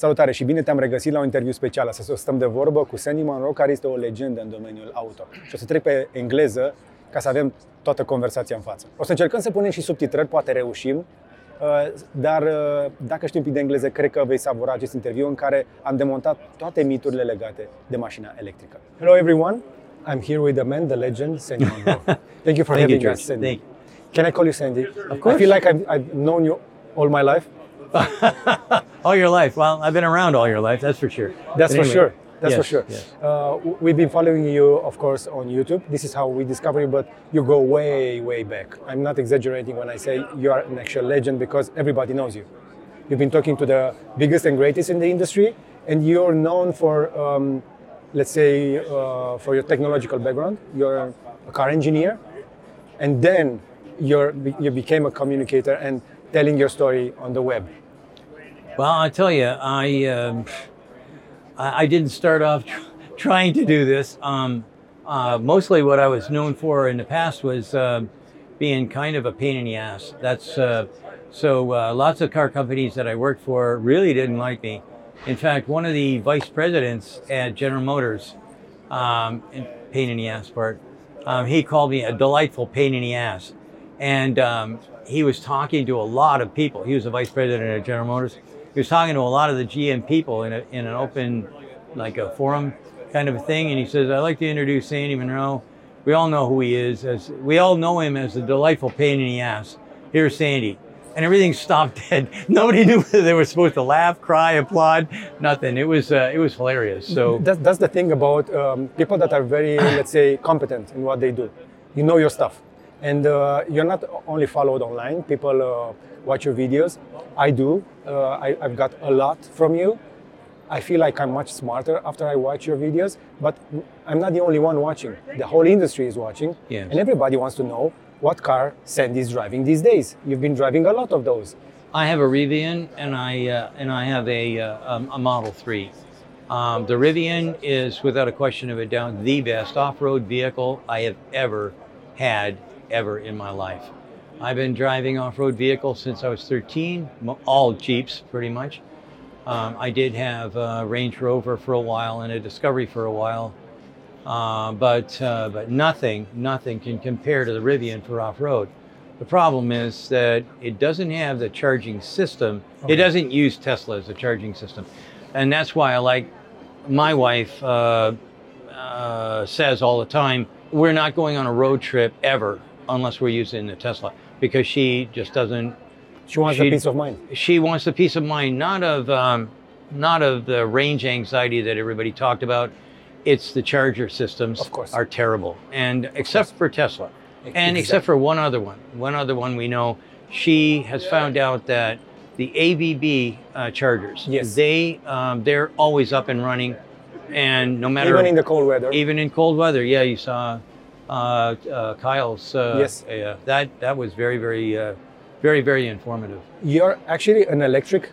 Salutare și bine te-am regăsit la un interviu special. Astăzi o stăm de vorbă cu Sandy Monroe, care este o legendă în domeniul auto. Și o să trec pe engleză ca să avem toată conversația în față. O să încercăm să punem și subtitrări, poate reușim, uh, dar uh, dacă știi un pic de engleză, cred că vei savura acest interviu în care am demontat toate miturile legate de mașina electrică. Hello everyone, I'm here with the man, the legend, Sandy Monroe. Thank you for Thank you, having George. us, Sandy. Thank Can I call you Sandy? Of course. I feel like I've, I've known you all my life. all your life. Well, I've been around all your life, that's for sure. That's But for sure. That's for sure. yes. Uh, we've been following you, of course, on YouTube. This is how we discover you, but you go way, way back. I'm not exaggerating when I say you are an actual legend because everybody knows you. You've been talking to the biggest and greatest in the industry, and you're known for, um, let's say, uh, for your technological background. You're a car engineer, and then you're, you became a communicator and telling your story on the web. Well, I tell you, I, um, I didn't start off tr- trying to do this. Um, uh, mostly what I was known for in the past was uh, being kind of a pain in the ass. That's uh, so uh, lots of car companies that I worked for really didn't like me. In fact, one of the vice presidents at General Motors, um, pain in the ass part, um, he called me a delightful pain in the ass. And um, he was talking to a lot of people. He was the vice president at General Motors. He was talking to a lot of the GM people in, a, in an open, like a forum kind of a thing. And he says, I'd like to introduce Sandy Munro. We all know who he is. As We all know him as a delightful pain in the ass. Here's Sandy. And everything stopped dead. Nobody knew whether they were supposed to laugh, cry, applaud, nothing. It was, uh, it was hilarious. So that's, that's the thing about um, people that are very, let's say, competent in what they do. You know your stuff. And uh, you're not only followed online, people uh, watch your videos. I do. Uh, I, I've got a lot from you. I feel like I'm much smarter after I watch your videos, but I'm not the only one watching. The whole industry is watching. Yes. And everybody wants to know what car Sandy is driving these days. You've been driving a lot of those. I have a Rivian and I uh, and I have a uh, um, a Model Three. Um, the Rivian is, without a question of a doubt, the best off-road vehicle I have ever had ever in my life. I've been driving off-road vehicles since I was 13, all Jeeps pretty much. Um, I did have a Range Rover for a while and a Discovery for a while, uh, but uh, but nothing nothing can compare to the Rivian for off-road. The problem is that it doesn't have the charging system. Okay. It doesn't use Tesla as a charging system, and that's why I like. My wife uh, uh, says all the time, "We're not going on a road trip ever unless we're using the Tesla," because she just doesn't She wants the peace of mind. she wants the peace of mind, not of um, not of the range anxiety that everybody talked about. It's the charger systems Of course. are terrible, and except for Tesla, and Exactly. except for one other one, one other one we know, she has found out that the ABB uh, chargers, Yes. they um, they're always up and running, and no matter Even in the cold weather. even in cold weather, yeah, you saw Kyle's. Uh, Yes. yeah, that that was very very uh, very very informative. You're actually an electric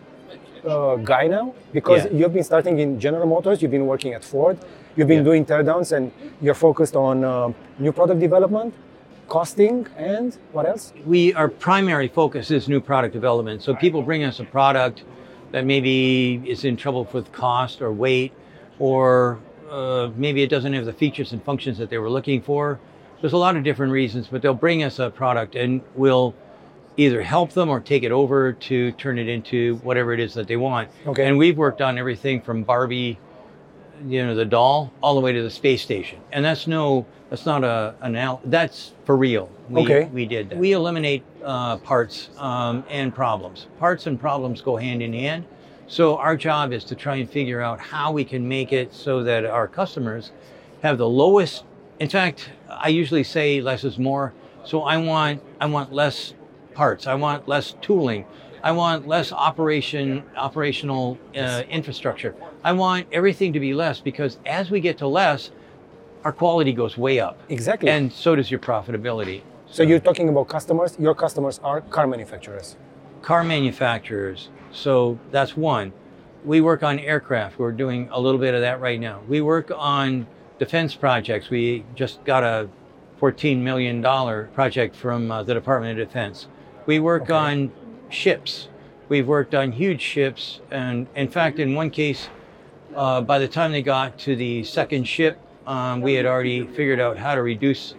uh, guy now because Yeah. you've been starting in General Motors, you've been working at Ford, you've been Yeah. doing teardowns, and you're focused on uh, new product development, costing, and what else? we our primary focus is new product development. So people bring us a product that maybe is in trouble with cost or weight, or uh, maybe it doesn't have the features and functions that they were looking for. There's a lot of different reasons, but they'll bring us a product and we'll either help them or take it over to turn it into whatever it is that they want. Okay. And we've worked on everything from Barbie, you know, the doll, all the way to the space station. And that's no, that's not a an al- that's for real. We, Okay. We did. That. We eliminate uh, parts um, and problems. Parts and problems go hand in hand. So our job is to try and figure out how we can make it so that our customers have the lowest. In fact, I usually say less is more. So I want I want less parts. I want less tooling. I want less operation operational uh, infrastructure. I want everything to be less because as we get to less, our quality goes way up, Exactly. and so does your profitability. so you're talking about customers. Your customers are car manufacturers. Car manufacturers. So that's one. We work on aircraft. We're doing a little bit of that right now. We work on defense projects. We just got a $14 million project from uh, the Department of Defense. We work Okay. on ships. We've worked on huge ships, and in fact, in one case, uh, by the time they got to the second ship, um, we had already figured out how to reduce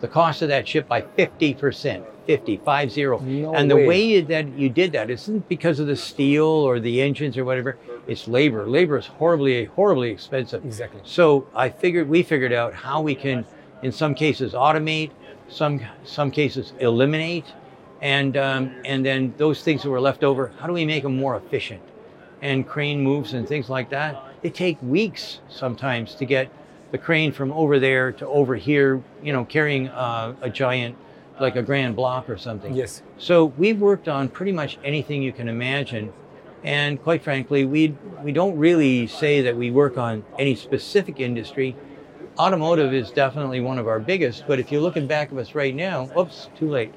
the cost of that ship by 50%. 50, 5 0. No and the way. way that you did that isn't because of the steel or the engines or whatever, it's labor. Labor is horribly, horribly expensive. Exactly. So I figured we figured out how we can, in some cases, automate, some some cases eliminate, and um, and then those things that were left over, how do we make them more efficient? And crane moves and things like that, they take weeks sometimes to get the crane from over there to over here. You know, carrying uh, a giant like a grand block or something. Yes. So we've worked on pretty much anything you can imagine. And quite frankly, we, we don't really say that we work on any specific industry. Automotive is definitely one of our biggest, but if you look in back of us right now, oops, too late.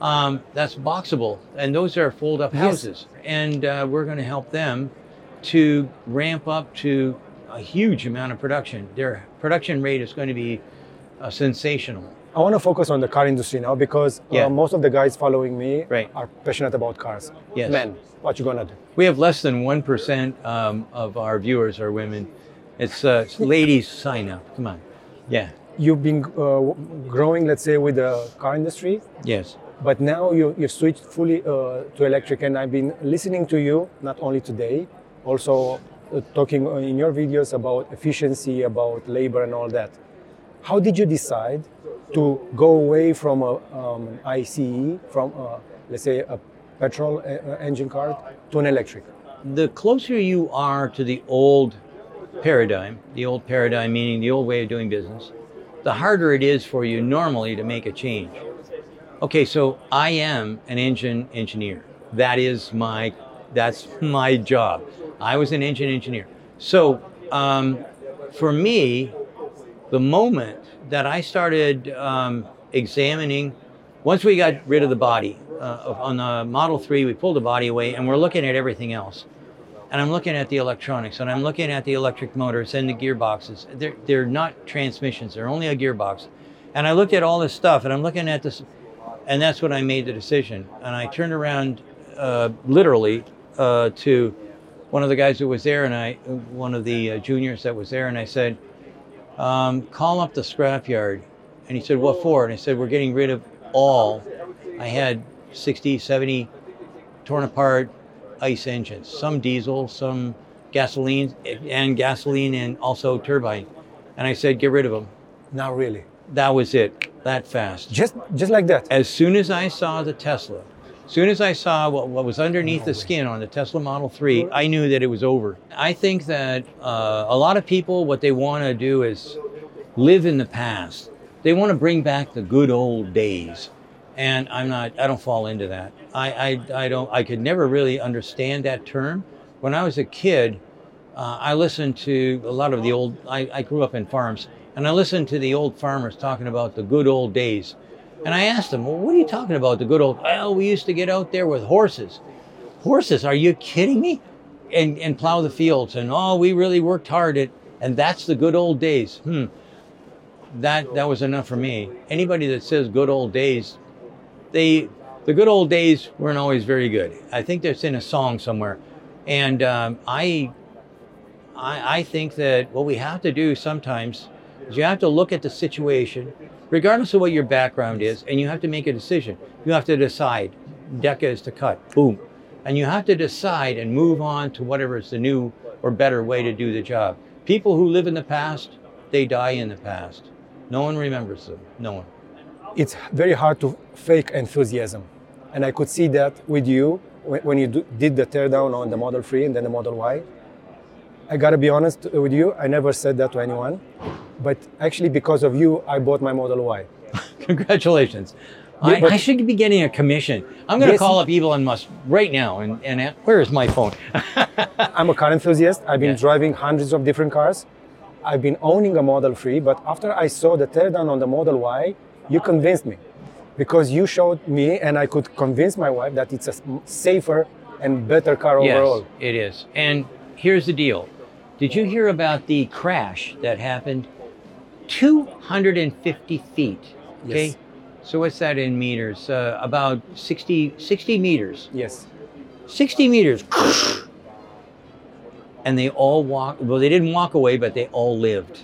Um, that's Boxabl, and those are fold up Yes. houses. And uh, we're going to help them to ramp up to a huge amount of production. Their production rate is going to be uh, sensational. I want to focus on the car industry now because Yeah. uh, most of the guys following me Right. are passionate about cars. Yes. Men, what you gonna do? We have less than 1% um, of our viewers are women. It's, uh, it's ladies sign up. Come on. Yeah. You've been uh, growing, let's say, with the car industry, Yes. but now you, you've switched fully uh, to electric. And I've been listening to you, not only today, also uh, talking uh, in your videos about efficiency, about labor, and all that. How did you decide to go away from a um, ICE, from uh, let's say a petrol uh, uh, engine car, to an electric? The closer you are to the old paradigm, the old paradigm meaning the old way of doing business, the harder it is for you normally to make a change. Okay, so I am an engine engineer. That is my that's my job. I was an engine engineer. So um, for me, the moment that I started um, examining, once we got rid of the body uh, on the Model 3, we pulled the body away and we're looking at everything else. And I'm looking at the electronics and I'm looking at the electric motors and the gearboxes. They're, they're not transmissions, they're only a gearbox. And I looked at all this stuff and I'm looking at this, and that's when I made the decision. And I turned around uh, literally uh, to one of the guys who was there and I, one of the uh, juniors that was there, and I said, um, call up the scrapyard. And he said, what for? And I said, we're getting rid of all. I had 60, 70 torn apart ice engines, some diesel, some gasoline, and gasoline and also turbine. And I said, get rid of them. Not really. That was it, that fast. Just just like that. As soon as I saw the Tesla, soon as I saw what, what was underneath the skin on the Tesla Model 3, I knew that it was over. I think that uh, a lot of people, what they want to do is live in the past. They want to bring back the good old days. And I'm not, I don't fall into that. I, I, I don't, I could never really understand that term. When I was a kid, uh, I listened to a lot of the old, I, I grew up in farms, and I listened to the old farmers talking about the good old days. And I asked them, well, what are you talking about, the good old, well, we used to get out there with horses. Horses, are you kidding me? And, and plow the fields, and oh, we really worked hard at, and that's the good old days. Hmm. That, that was enough for me. Anybody that says good old days, they, the good old days weren't always very good. I think that's in a song somewhere. And um, I, I, I think that what we have to do sometimes is you have to look at the situation, regardless of what your background is, and you have to make a decision. You have to decide. Deca is to cut. Boom. And you have to decide and move on to whatever is the new or better way to do the job. People who live in the past, they die in the past. No one remembers them. No one. it's very hard to fake enthusiasm. And I could see that with you when, you did the teardown on the Model 3 and then the Model Y. I gotta be honest with you, I never said that to anyone. But actually, because of you, I bought my Model Y. Congratulations. Yeah, I, I should be getting a commission. I'm going to Yes. call up Elon Musk right now. And, and where is my phone? I'm a car enthusiast. I've been Yeah. driving hundreds of different cars. I've been owning a Model 3, but after I saw the teardown on the Model Y, you convinced me. Because you showed me, and I could convince my wife that it's a safer and better car overall. Yes, it is. And here's the deal. Did you hear about the crash that happened 250 feet? Okay. Yes. So what's that in meters? Uh, about 60, 60 meters. Yes. 60 meters. And they all walk, well, they didn't walk away, but they all lived.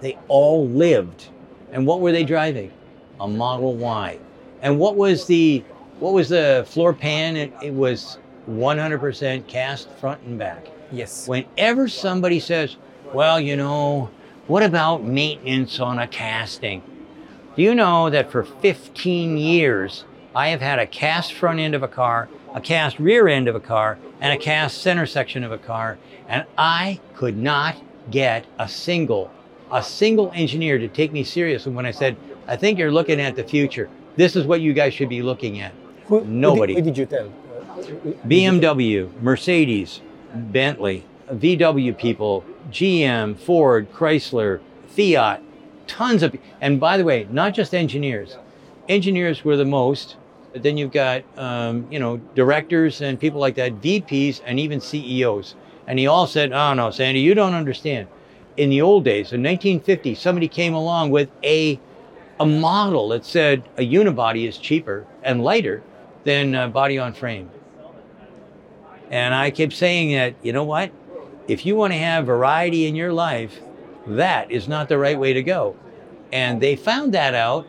They all lived. And what were they driving? A Model Y. And what was the what was the floor pan? It, it was 100% cast front and back. Yes. Whenever somebody says, well, you know, what about maintenance on a casting? Do you know that for 15 years, I have had a cast front end of a car, a cast rear end of a car, and a cast center section of a car, and I could not get a single, a single engineer to take me seriously when I said, I think you're looking at the future. This is what you guys should be looking at. Who, who did- Nobody. Who did, you tell? Uh, BMW, Mercedes, Bentley, VW people, GM, Ford, Chrysler, Fiat, tons of, and by the way, not just engineers. Engineers were the most, but then you've got, um, you know, directors and people like that, VPs and even CEOs. And he all said, oh no, Sandy, you don't understand. In the old days, in 1950, somebody came along with a, a model that said a unibody is cheaper and lighter than body on frame. And I kept saying that, you know what? If you want to have variety in your life, that is not the right way to go. And they found that out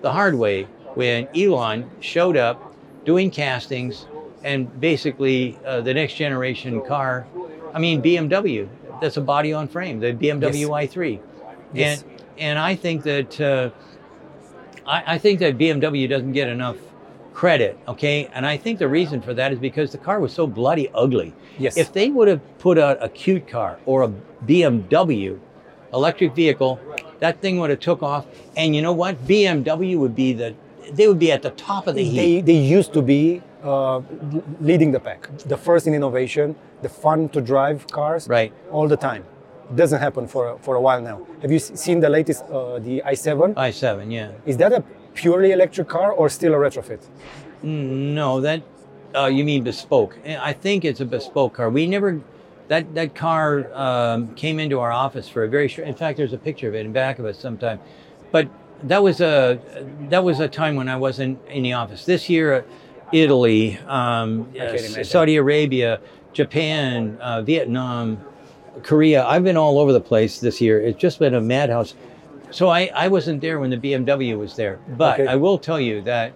the hard way when Elon showed up doing castings and basically uh, the next generation car. I mean, BMW, that's a body on frame, the BMW Yes. i3. Yes. And, and I think that, uh, I, I think that BMW doesn't get enough credit, okay? And I think the reason for that is because the car was so bloody ugly. Yes. If they would have put out a cute car or a BMW electric vehicle, that thing would have took off. And you know what? BMW would be the they would be at the top of the heap. they, they used to be uh, leading the pack, the first in innovation, the fun to drive cars, Right. all the time. It doesn't happen for for a while now. Have you seen the latest, uh, the i7? i7, yeah. Is that a purely electric car or still a retrofit? No, that uh, you mean bespoke? I think it's a bespoke car. We never that that car um, came into our office for a very short. In fact, there's a picture of it in back of us sometime. But that was a that was a time when I wasn't in the office. This year, uh, Italy, um, uh. Saudi Arabia, Japan, uh, Vietnam, Korea. I've been all over the place this year. It's just been a madhouse. So I, I wasn't there when the BMW was there, but Okay. I will tell you that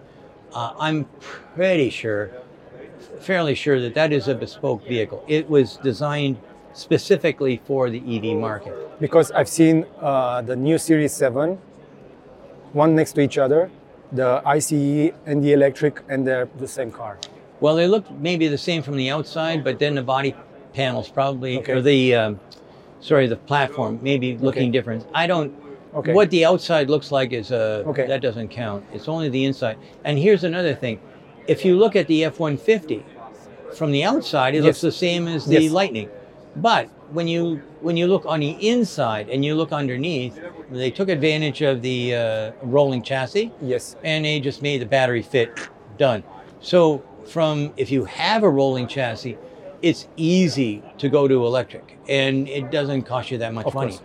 uh, I'm pretty sure, fairly sure that that is a bespoke vehicle. It was designed specifically for the EV market. Because I've seen uh, the new Series 7, one next to each other, the ICE and the electric, and they're the same car. Well, they look maybe the same from the outside, but then the body panels probably, Okay. or the, um, sorry, the platform maybe looking Okay. different. I don't. Okay. What the outside looks like is uh, Okay. that doesn't count. It's only the inside. And here's another thing: if you look at the F-150 from the outside, it looks the same as the Yes. Lightning. But when you when you look on the inside and you look underneath, they took advantage of the uh, rolling chassis Yes. and they just made the battery fit done so from if you have a rolling chassis it's easy to go to electric and it doesn't cost you that much Of money course.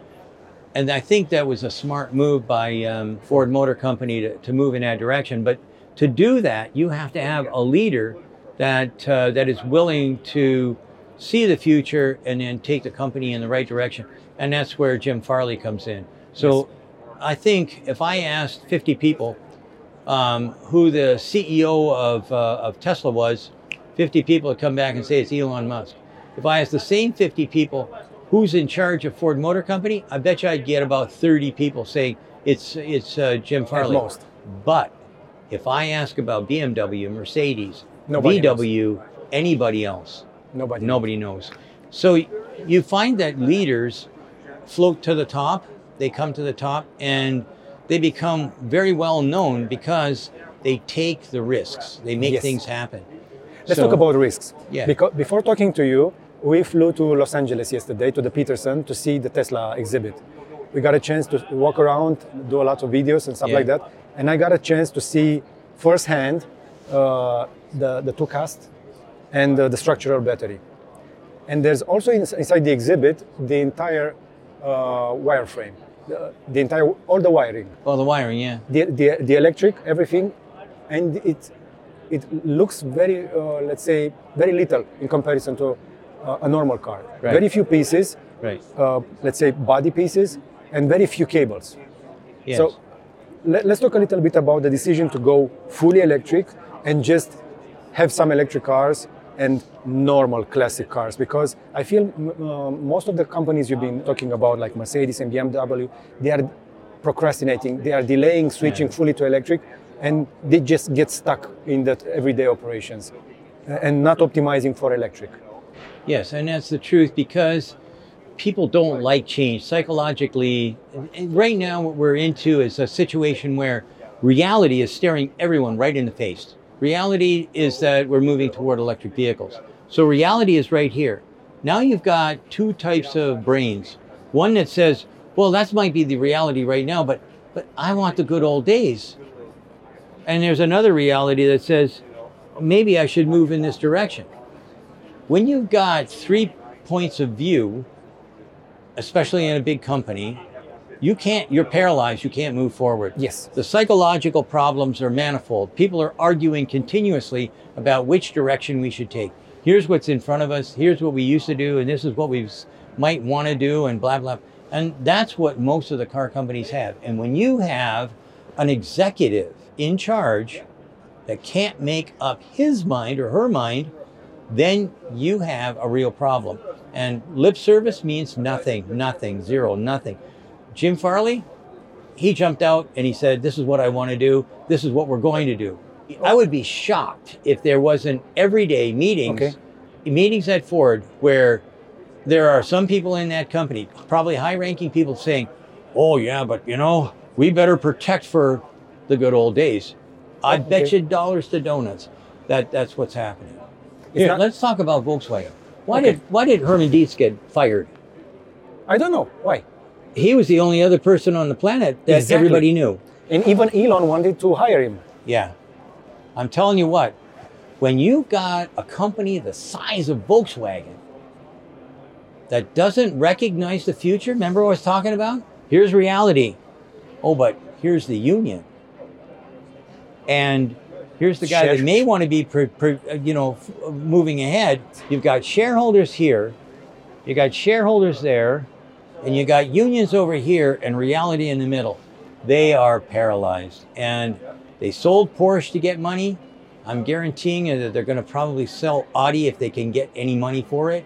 And i think that was a smart move by um, ford motor company to, to move in that direction. But to do that you have to have a leader that uh, that is willing to see the future and then take the company in the right direction. And that's where jim farley comes in. So i think if i asked 50 people um, who the CEO of, uh, of Tesla was, 50 people would come back and say it's Elon Musk. If I asked the same 50 people who's in charge of Ford Motor Company, I bet you I'd get about 30 people saying it's, it's uh, Jim Farley. most. But if I ask about BMW, Mercedes, Nobody knows. VW, anybody else, Nobody. Nobody knows. So you find that leaders float to the top, they come to the top, and they become very well known because they take the risks, they make Yes. things happen. Let's So- talk about risks. Yeah. Because before talking to you, we flew to Los Angeles yesterday to the Petersen to see the Tesla exhibit. We got a chance to walk around, do a lot of videos and stuff Yeah. like that, and I got a chance to see firsthand uh, the the two cast and uh, the structural battery. And there's also ins- inside the exhibit the entire uh, wireframe, the, the entire all the wiring Well, the wiring, yeah. the, the, the electric, everything, and it it looks very, uh, let's say, very little in comparison to a normal car. Right. Very few pieces, Right. uh, let's say body pieces, and very few cables. Yes. So let, us talk a little bit about the decision to go fully electric and just have some electric cars and normal classic cars because I feel m- uh, most of the companies you've been talking about, like Mercedes and BMW, they are procrastinating, they are delaying switching fully to electric, and they just get stuck in that everyday operations uh, and not optimizing for electric. Yes, and that's the truth because people don't like change psychologically. Right now, what we're into is a situation where reality is staring everyone right in the face. Reality is that we're moving toward electric vehicles. So reality is right here. Now you've got two types of brains. One that says, "Well, that might be the reality right now, but but I want the good old days." And there's another reality that says, "Maybe I should move in this direction." When you've got three points of view, especially in a big company, you can't, you're paralyzed, you can't move forward. Yes. The psychological problems are manifold. People are arguing continuously about which direction we should take. Here's what's in front of us, here's what we used to do, and this is what we might want to do, and blah, blah. And that's what most of the car companies have. And when you have an executive in charge that can't make up his mind or her mind, then you have a real problem. And lip service means nothing, nothing, zero, nothing. Jim Farley, he jumped out and he said, This is what I want to do. This is what we're going to do. I would be shocked if there wasn't everyday meetings, Okay. meetings at Ford where there are some people in that company, probably high ranking people saying, Oh, yeah, but you know, we better protect for the good old days. I Oh, bet you dollars to donuts that that's what's happening. Here, not- let's talk about Volkswagen. Why Okay. did why did Herbert Diess get fired? I don't know why. He was the only other person on the planet that Exactly. everybody knew. And even Elon wanted to hire him. Yeah. I'm telling you what, when you got a company the size of Volkswagen that doesn't recognize the future, remember what I was talking about? Here's reality. Oh, but here's the union. And here's the guy that may want to be, you know, f- moving ahead. You've got shareholders here, you got shareholders there, and you got unions over here and reality in the middle. They are paralyzed. And they sold Porsche to get money. I'm guaranteeing you that they're going to probably sell Audi if they can get any money for it.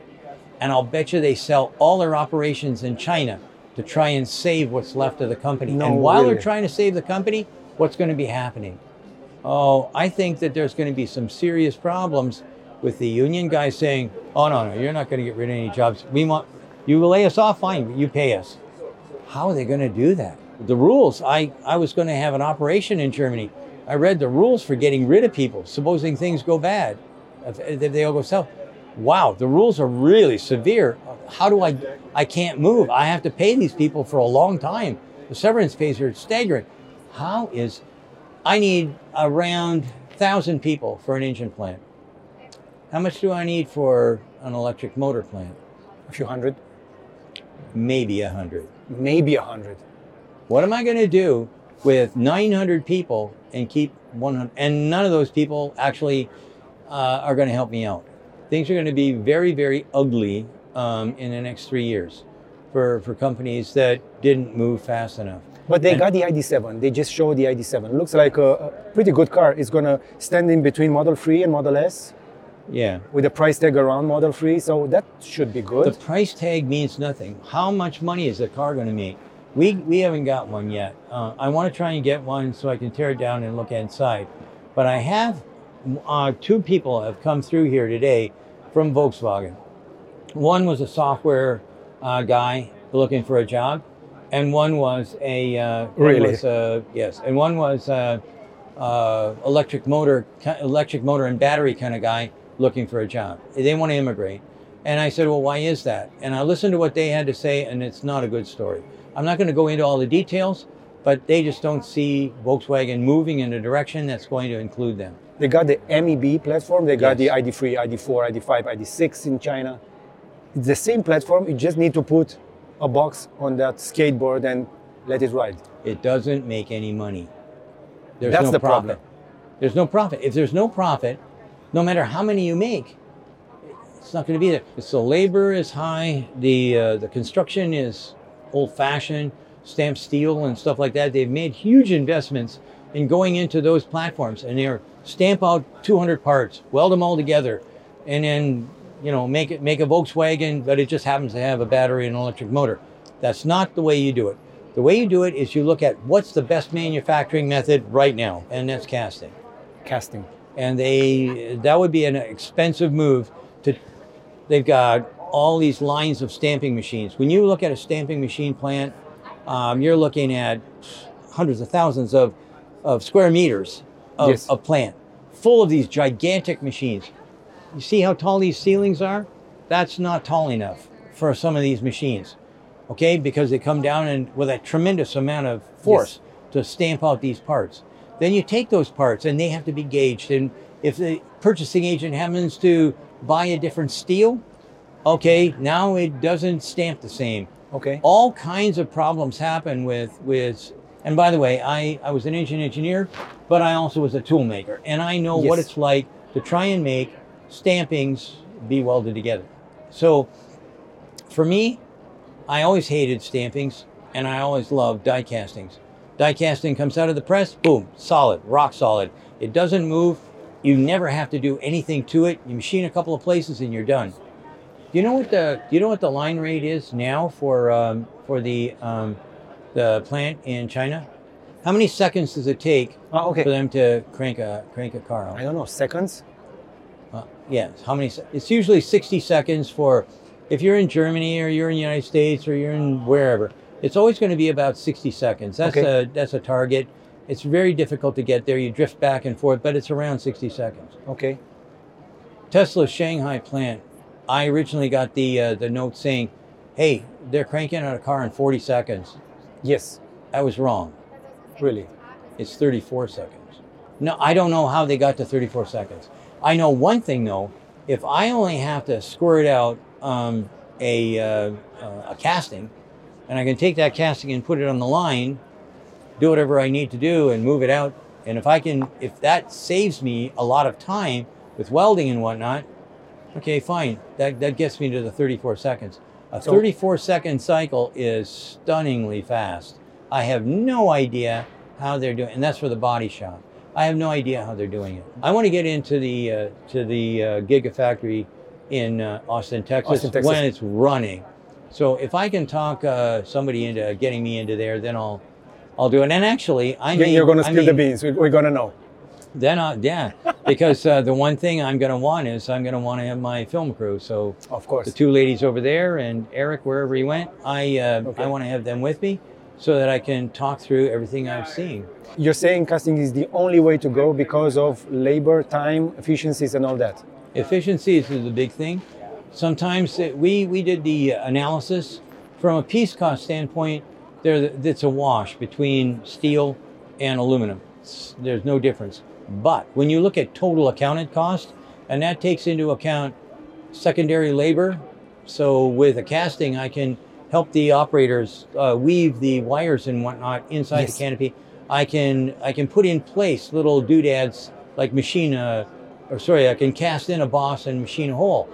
And I'll bet you they sell all their operations in China to try and save what's left of the company. No, and while really? they're trying to save the company, what's going to be happening? Oh, I think that there's going to be some serious problems with the union guys saying, "Oh no, no, you're not going to get rid of any jobs. We want you lay us off, fine, but you pay us." How are they going to do that? The rules. I I was going to have an operation in Germany. I read the rules for getting rid of people, supposing things go bad, if, if they all go south. Wow, the rules are really severe. How do I? I can't move. I have to pay these people for a long time. The severance pays are staggering. How is? I need around thousand people for an engine plant. How much do I need for an electric motor plant? A few hundred, Maybe a hundred. maybe a hundred. What am I going to do with 900 people and keep 100? And none of those people actually uh, are going to help me out. Things are going to be very, very ugly um, in the next three years for, for companies that didn't move fast enough. But they And- got the ID7. They just showed the ID7. Looks like a, a pretty good car. It's gonna stand in between Model 3 and Model S Yeah. with a price tag around Model 3. So that should be good. The price tag means nothing. How much money is the car going to make? We, we haven't got one yet. Uh, I want to try and get one so I can tear it down and look inside. But I have uh, two people have come through here today from Volkswagen. One was a software uh, guy looking for a job, and one was a uh, Really? was, uh, yes, and one was uh, uh, electric motor electric motor and battery kind of guy looking for a job. They want to immigrate. And I said, Well, why is that? And I listened to what they had to say, and it's not a good story. I'm not going to go into all the details, but they just don't see Volkswagen moving in a direction that's going to include them. They got the MEB platform. They got Yes. the ID3, ID4, ID5, ID6 in China. It's the same platform. You just need to put a box on that skateboard and let it ride. It doesn't make any money. There's That's no the profit. problem. There's no profit. If there's no profit, no matter how many you make, it's not going to be there. So labor is high. The uh, the construction is old fashioned, stamped steel and stuff like that. They've made huge investments in going into those platforms, and they're stamp out 200 parts, weld them all together, and then you know make it make a Volkswagen, but it just happens to have a battery and an electric motor. That's not the way you do it. The way you do it is you look at what's the best manufacturing method right now, and that's casting. Casting. And they that would be an expensive move to. They've got all these lines of stamping machines. When you look at a stamping machine plant, um, you're looking at hundreds of thousands of, of square meters of, Yes. of plant, full of these gigantic machines. You see how tall these ceilings are? That's not tall enough for some of these machines, okay? Because they come down and with a tremendous amount of force to stamp out these parts. Then you take those parts and they have to be gauged. And if the purchasing agent happens to buy a different steel, okay, now it doesn't stamp the same Okay. all kinds of problems happen with with and by the way i i was an engine engineer but i also was a tool maker and i know what it's like to try and make stampings be welded together so for me i always hated stampings and i always loved die castings die casting comes out of the press boom solid rock solid it doesn't move you never have to do anything to it you machine a couple of places and you're done do you know what the do you know what the line rate is now for um, for the um, the plant in China? How many seconds does it take Ah, okay. for them to crank a crank a car I don't know. Seconds. Yes. How many? se- It's usually sixty seconds for if you're in Germany or you're in the United States or you're in wherever. It's always going to be about sixty seconds. That's Okay. a that's a target. It's very difficult to get there. You drift back and forth, but it's around sixty seconds. Okay. Tesla's Shanghai plant, I originally got the uh, the note saying, "Hey, they're cranking out a car in 40 seconds." Yes. I was wrong. Really. It's 34 seconds. No, I don't know how they got to 34 seconds. I know one thing though. If I only have to squirt out um, a uh, uh, a casting, and I can take that casting and put it on the line, do whatever I need to do, and move it out. And if I can, if that saves me a lot of time with welding and whatnot, okay, fine. That that gets me to the 34 seconds. A So- 34 second cycle is stunningly fast. I have no idea how they're doing, and that's for the body shop. I have no idea how they're doing it. I want to get into the uh, to the uh, Gigafactory in uh, Austin, Texas, Austin, Texas. when it's running. So if I can talk uh, somebody into getting me into there, then I'll I'll do it. And actually, I You- may, You're gonna I spill the beans. We- We're gonna know. Then I, yeah, because uh, the one thing I'm going to want is I'm going to want to have my film crew. So Of course. the two ladies over there and Eric wherever he went, I uh, Okay. I want to have them with me so that I can talk through everything I've seen. You're saying casting is the only way to go because of labor, time, efficiencies, and all that. Efficiencies is a big thing. Sometimes it, we we did the analysis from a piece cost standpoint. There, it's a wash between steel and aluminum. It's- there's no difference. But when you look at total accounted cost, and that takes into account secondary labor. So with a casting, I can help the operators uh, weave the wires and whatnot inside Yes. the canopy. I can I can put in place little doodads like machine a, or sorry, I can cast in a boss and machine a hole.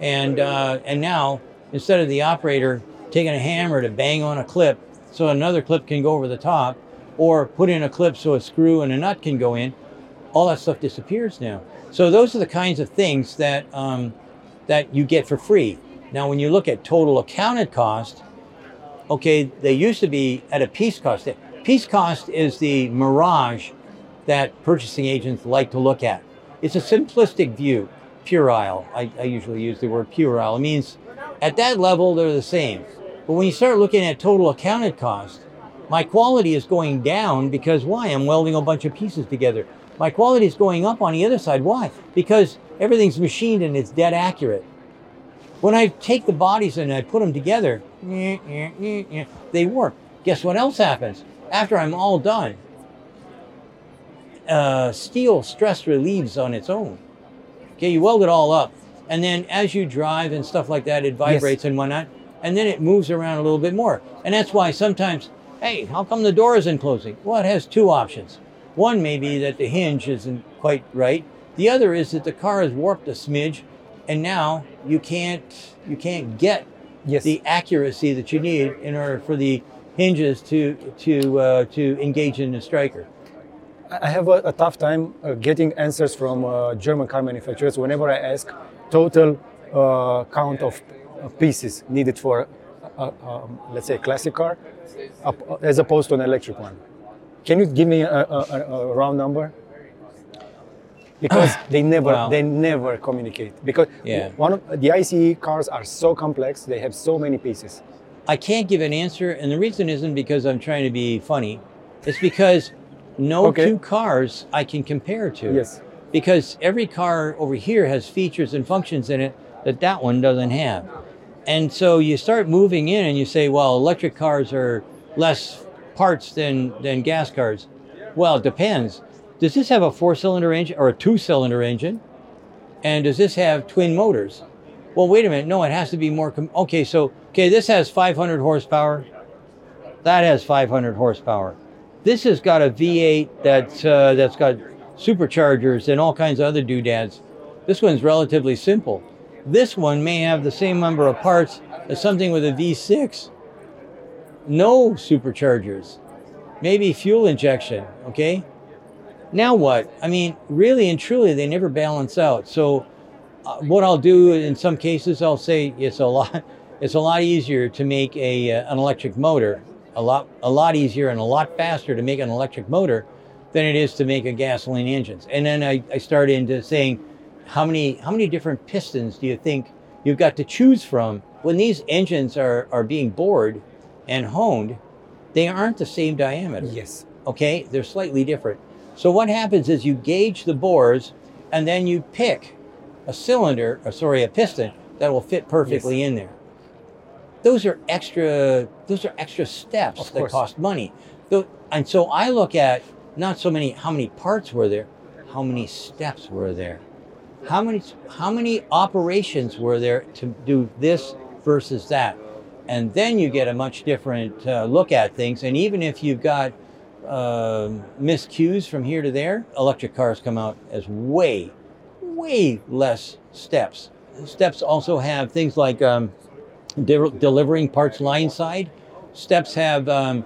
And uh, and now instead of the operator taking a hammer to bang on a clip so another clip can go over the top, or put in a clip so a screw and a nut can go in, all that stuff disappears now. So those are the kinds of things that um, that you get for free. Now, when you look at total accounted cost, okay, they used to be at a piece cost. Piece cost is the mirage that purchasing agents like to look at. It's a simplistic view, puerile. I, I usually use the word puerile. It means at that level they're the same. But when you start looking at total accounted cost, my quality is going down because why? I'm welding a bunch of pieces together. My quality is going up on the other side. Why? Because everything's machined and it's dead accurate. When I take the bodies and I put them together, they work. Guess what else happens? After I'm all done, uh, steel stress relieves on its own. Okay, you weld it all up, and then as you drive and stuff like that, it vibrates and whatnot, and then it moves around a little bit more. And that's why sometimes, hey, how come the door isn't closing? Well, it has two options. One may be that the hinge isn't quite right. The other is that the car is warped a smidge, and now you can't you can't get Yes. the accuracy that you need in order for the hinges to to uh, to engage in the striker. I have a, a tough time uh, getting answers from uh, German car manufacturers whenever I ask total uh, count of pieces needed for, um, let's say, a classic car, as opposed to an electric one. Can you give me a, a, a- a round number? Because they never, Wow. they never communicate. Because Yeah. one of the ICE cars are so complex; they have so many pieces. I can't give an answer, and the reason isn't because I'm trying to be funny. It's because no Okay. two cars I can compare to. Yes. Because every car over here has features and functions in it that that one doesn't have. And so you start moving in and you say, well, electric cars are less parts than, than gas cars. Well, it depends. Does this have a four cylinder engine or a two cylinder engine? And does this have twin motors? Well, wait a minute. No, it has to be more. Com- okay, so, okay, this has 500 horsepower. That has 500 horsepower. This has got a V8 that's, uh, that's got superchargers and all kinds of other doodads. This one's relatively simple. This one may have the same number of parts as something with a V6. No superchargers. Maybe fuel injection, okay? Now what? I mean, really and truly, they never balance out. So, uh, what I'll do in some cases, I'll say it's a lot. It's a lot easier to make a uh, an electric motor, a lot a lot easier and a lot faster to make an electric motor than it is to make a gasoline engines. And then I, I start into saying, how many how many different pistons do you think you've got to choose from when these engines are are being bored and honed? They aren't the same diameter Yes. okay? They're slightly different. So what happens is you gauge the bores and then you pick a cylinder, or sorry, a piston that will fit perfectly in there. Those are extra those are extra steps that cost money. And so I look at not so many how many parts were there, how many steps were there? How many how many operations were there to do this versus that? And then you get a much different uh, look at things. And even if you've got um miscues from here to there, electric cars come out as way, way less steps. Steps also have things like um, de- delivering parts line side. Steps have um,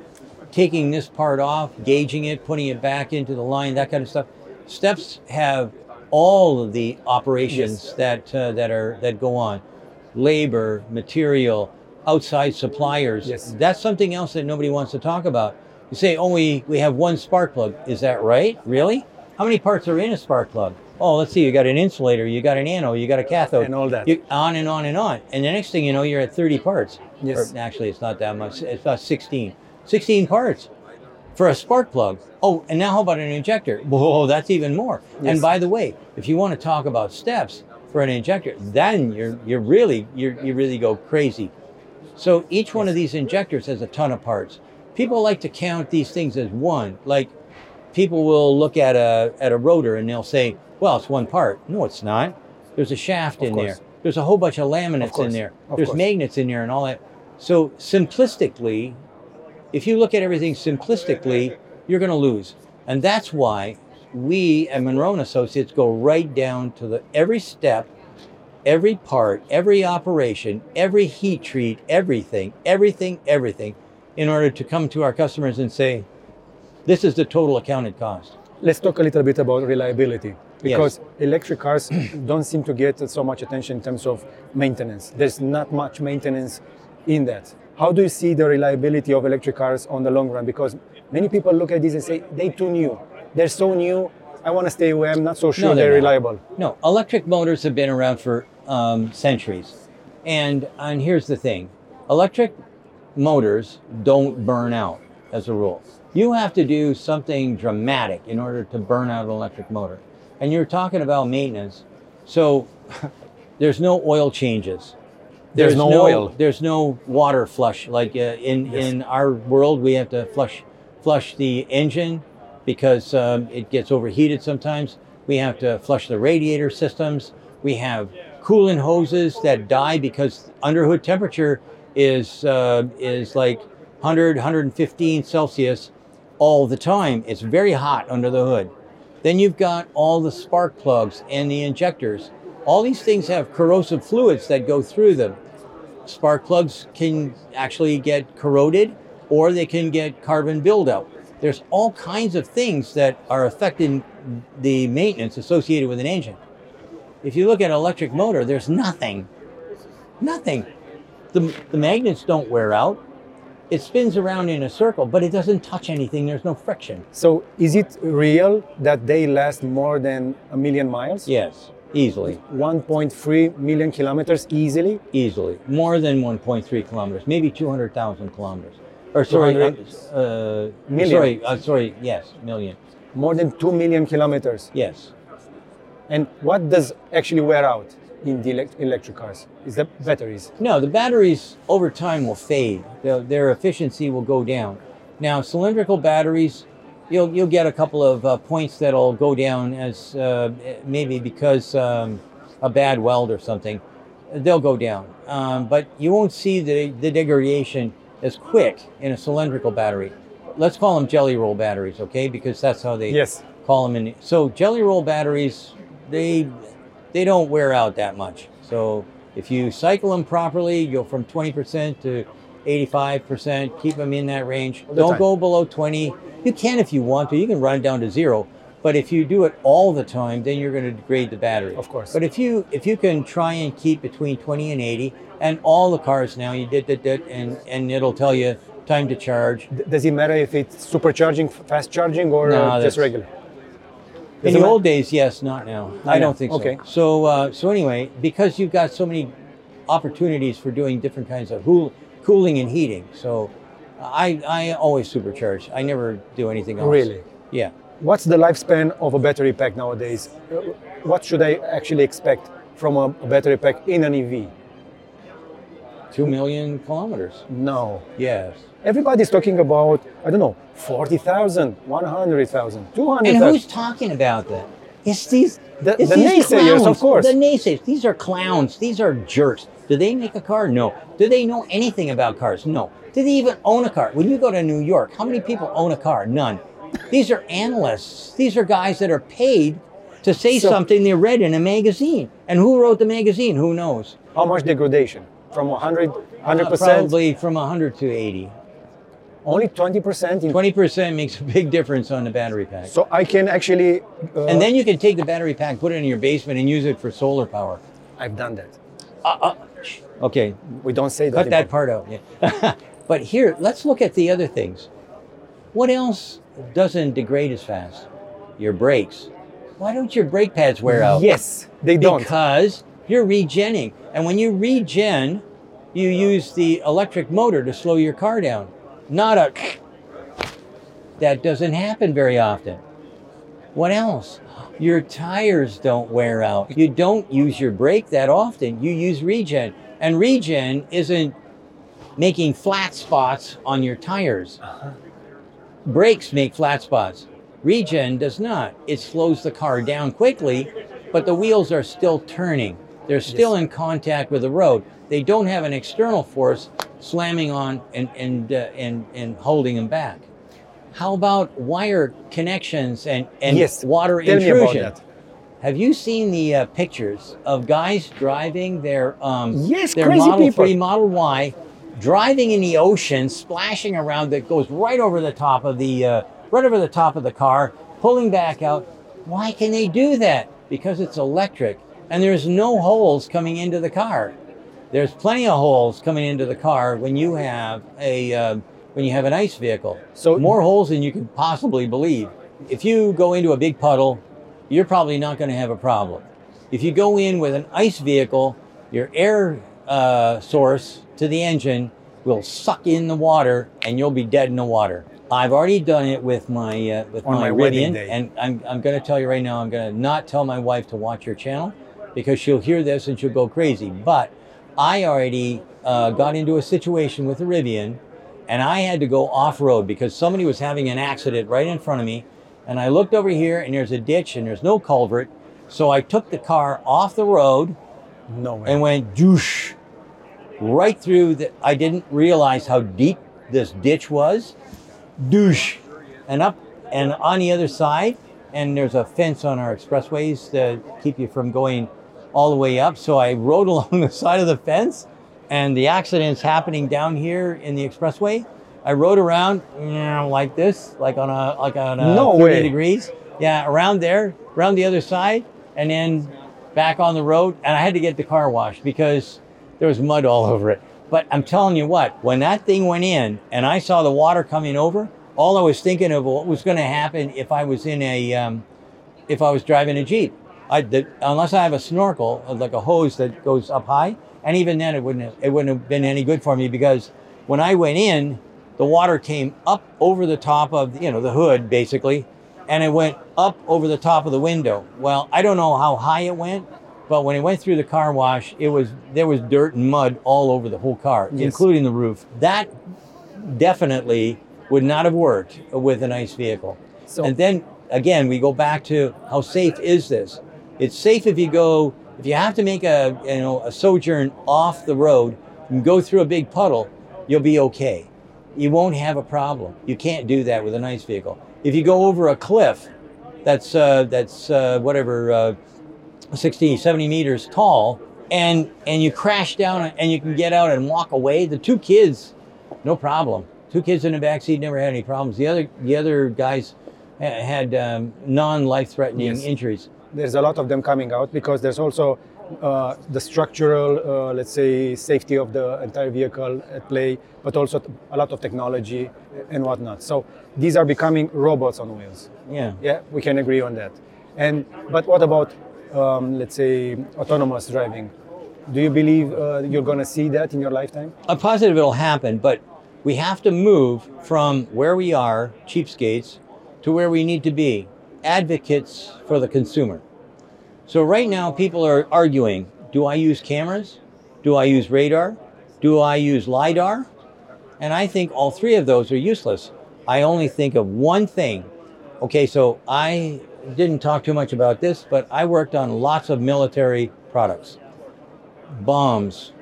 taking this part off, gauging it, putting it back into the line, that kind of stuff. Steps have all of the operations Yes. that uh, that are that go on, labor, material, outside suppliers. Yes. That's something else that nobody wants to talk about. You say, oh, we, we have one spark plug. Is that right? Really? How many parts are in a spark plug? Oh, let's see. You got an insulator, you got an anode, you got a cathode, And all that. You, on and on and on. And the next thing you know, you're at 30 parts. Yes. Or actually, it's not that much. It's about 16. 16 parts for a spark plug. Oh, and now how about an injector? Whoa, that's even more. Yes. And by the way, if you want to talk about steps for an injector, then you're you're really you're, you really go crazy. So each one of these injectors has a ton of parts. People like to count these things as one. Like people will look at a at a rotor and they'll say, "Well, it's one part." No, it's not. There's a shaft Of in course. there. There's a whole bunch of laminates in there. Of There's course. magnets in there and all that. So simplistically, if you look at everything simplistically, you're going to lose. And that's why we at Munro and Associates go right down to the every step, every part, every operation, every heat treat, everything, everything, everything, in order to come to our customers and say, this is the total accounted cost. Let's talk a little bit about reliability because electric cars don't seem to get so much attention in terms of maintenance. There's not much maintenance in that. How do you see the reliability of electric cars on the long run? Because many people look at this and say they're too new. They're so new. I want to stay away. I'm not so sure No, they're, they're reliable. No, electric motors have been around for um, centuries. And, and here's the thing electric motors don't burn out as a rule. You have to do something dramatic in order to burn out an electric motor. And you're talking about maintenance. So there's no oil changes. There's no oil. There's no water flush. Like uh, in, Yes. in our world, we have to flush flush the engine because um, it gets overheated sometimes. We have to flush the radiator systems. We have coolant hoses that die because underhood temperature is uh, is like 100, 115 Celsius all the time. It's very hot under the hood. Then you've got all the spark plugs and the injectors. All these things have corrosive fluids that go through them. Spark plugs can actually get corroded or they can get carbon buildup. There's all kinds of things that are affecting the maintenance associated with an engine. If you look at an electric motor, there's nothing. Nothing. The, the magnets don't wear out. It spins around in a circle, but it doesn't touch anything. There's no friction. So is it real that they last more than a million miles? Yes, easily. 1.3 million kilometers easily? Easily. More than 1.3 kilometers, maybe 200,000 kilometers. Or sorry, 200 uh, uh, Million. sorry, uh, sorry, yes, million. More than 2 million kilometers. Yes. And what does actually wear out in the elect- electric cars? Is the batteries? No, the batteries over time will fade. Their, their efficiency will go down. Now, cylindrical batteries, you'll you'll get a couple of uh, points that'll go down as uh, maybe because um, a bad weld or something. They'll go down, um, but you won't see the, the degradation as quick in a cylindrical battery. Let's call them jelly roll batteries, okay? Because that's how they Yes. call them in. So jelly roll batteries, they they don't wear out that much. So if you cycle them properly, you go from 20% to 85%, keep them in that range. the Don't go below 20. You can if you want to. You can run it down to zero. But if you do it all the time, then you're going to degrade the battery. Of course. But if you if you can try and keep between 20 and 80, and all the cars now you did did did, and and it'll tell you time to charge. Does it matter if it's supercharging, fast charging, or No, just regular? In the old days, yes, not now. Not I don't now. think so. Okay. so. Uh, so anyway, because you've got so many opportunities for doing different kinds of cool, cooling and heating, so I I always supercharge. I never do anything else. Really? Yeah. What's the lifespan of a battery pack nowadays? Uh, What should I actually expect from a battery pack in an EV? Two million kilometers. No. Yes. Everybody's talking about, I don't know, 40,000, 100,000, And 200,000. who's talking about that? It's these. The- it's the these naysayers, of course. The naysayers. These are clowns. These are jerks. Do they make a car? No. Do they know anything about cars? No. Do they even own a car? When you go to New York, how many people own a car? None. These are analysts. These are guys that are paid to say So- something they read in a magazine. And who wrote the magazine? Who knows? How much degradation? From 100, Uh, 100%? probably from 100 to 80. Only 20%? In, 20% makes a big difference on the battery pack. so I can actually. Uh, And then you can take the battery pack, put it in your basement, and use it for solar power. I've done that. Okay, We don't say that. cut in that part out. Yeah. but here, let's look at the other things. What else doesn't degrade as fast? Your brakes. Why don't your brake pads wear out? Yes, they don't. Because you're regenning. And when you regen, you use the electric motor to slow your car down. Not a. That doesn't happen very often. What else? Your tires don't wear out. You don't use your brake that often. You use regen. And regen isn't making flat spots on your tires. Uh-huh. Brakes make flat spots. Regen does not. It slows the car down quickly, but the wheels are still turning. They're still in contact with the road. They don't have an external force slamming on and, and, uh, and, and holding them back. How about wire connections and, and yes, water tell intrusion? me about that. Have you seen the uh, pictures of guys driving their um, Yes, their crazy Model people. 3, Model Y, driving in the ocean, splashing around that goes right over the top of the uh, right over the top of the car, pulling back out. Why can they do that? Because it's electric, and there's no holes coming into the car. There's plenty of holes coming into the car when you have a uh, when you have an ice vehicle. So- more holes than you could possibly believe. If you go into a big puddle, you're probably not going to have a problem. If you go in with an ice vehicle, your air uh, source to the engine will suck in the water, and you'll be dead in the water. I've already done it with my uh, with On my, my Rivian, and I'm I'm going to tell you right now, I'm going to not tell my wife to watch your channel because she'll hear this and she'll go crazy. But I already uh, got into a situation with the Rivian, and I had to go off road because somebody was having an accident right in front of me. And I looked over here, and there's a ditch, and there's no culvert. So I took the car off the road No way. and went douche right through the. I didn't realize how deep this ditch was. Douche, and up and on the other side, and there's a fence on our expressways to keep you from going all the way up. So I rode along the side of the fence, and the accident's happening down here in the expressway. I rode around like this, like on a like on a No 30 way. degrees. Yeah, around there, around the other side, and then back on the road. And I had to get the car washed because there was mud all over it. But I'm telling you what, when that thing went in and I saw the water coming over, all I was thinking of what was going to happen if I was in a, um, if I was driving a jeep. I, the, unless I have a snorkel, uh, like a hose that goes up high, and even then it wouldn't have, it wouldn't have been any good for me because when I went in, the water came up over the top of you know the hood basically, and it went up over the top of the window. Well, I don't know how high it went, but when it went through the car wash, it was there was dirt and mud all over the whole car, Yes. including the roof. That definitely would not have worked with an ICE vehicle. So- and then again, we go back to how safe is this? It's safe if you go if you have to make a you know a sojourn off the road and go through a big puddle, you'll be okay. You won't have a problem. You can't do that with an ICE vehicle. If you go over a cliff that's uh, that's uh, whatever uh, 60, 70 meters tall, and and you crash down and you can get out and walk away. The two kids, no problem. Two kids in the back seat never had any problems. The other the other guys had um, non-life-threatening Yes. injuries. There's a lot of them coming out because there's also uh, the structural, uh, let's say, safety of the entire vehicle at play, but also a lot of technology and whatnot. So these are becoming robots on wheels. Yeah. Yeah, we can agree on that. And but what about, um, let's say, autonomous driving? Do you believe uh, you're going to see that in your lifetime? I'm positive it'll happen, but we have to move from where we are, cheapskates, to where we need to be, advocates for the consumer. So right now, people are arguing: Do I use cameras? Do I use radar? Do I use lidar? And I think all three of those are useless. I only think of one thing. Okay, so I didn't talk too much about this, but I worked on lots of military products bombs,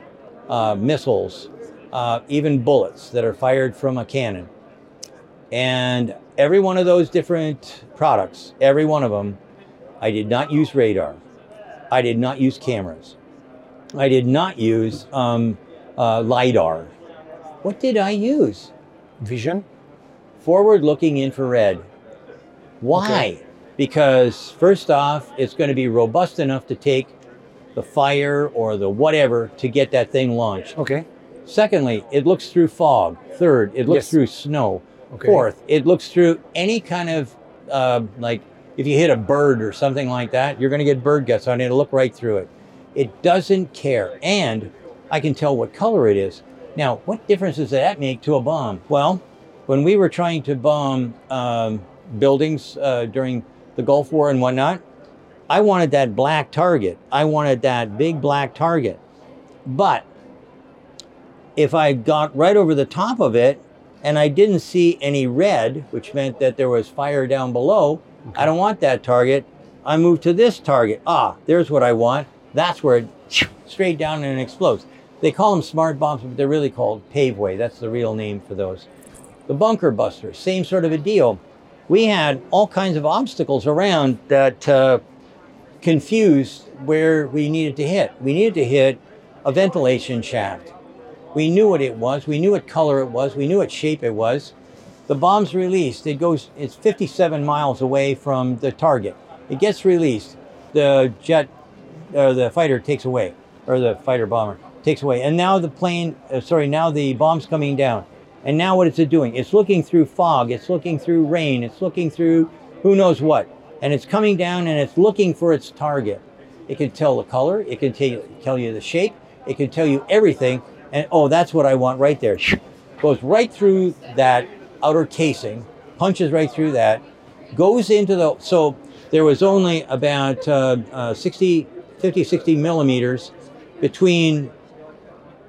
uh, missiles, uh, even bullets that are fired from a cannon. And every one of those different products, every one of them, I did not use radar. I did not use cameras. I did not use um, uh, LIDAR. What did I use? Vision? Forward looking infrared. Why? Okay. Because, first off, it's going to be robust enough to take the fire or the whatever to get that thing launched. Okay. Secondly, it looks through fog. Third, it looks Yes. through snow. Okay. Fourth, it looks through any kind of uh, like if you hit a bird or something like that, you're going to get bird guts on it. It'll look right through it. It doesn't care, and I can tell what color it is. Now, what difference does that make to a bomb? Well, when we were trying to bomb um, buildings uh, during the Gulf War and whatnot, I wanted that black target. I wanted that big black target. But if I got right over the top of it and I didn't see any red, which meant that there was fire down below, I don't want that target. I move to this target. Ah, there's what I want. That's where it straight down and it explodes. They call them smart bombs, but they're really called paveway. That's the real name for those. The bunker buster, same sort of a deal. We had all kinds of obstacles around that uh, confused where we needed to hit. We needed to hit a ventilation shaft. We knew what it was. We knew what color it was. We knew what shape it was. The bomb's released. It goes. It's 57 miles away from the target. It gets released. The jet, or the fighter takes away, or the fighter bomber takes away. And now the plane. Uh, sorry. Now the bomb's coming down. And now what is it doing? It's looking through fog. It's looking through rain. It's looking through who knows what. And it's coming down and it's looking for its target. It can tell the color. It can tell you the shape. It can tell you everything. And oh, that's what I want right there. Goes right through that outer casing, punches right through that, goes into the. So there was only about uh, uh, 60, 50, 60 millimeters between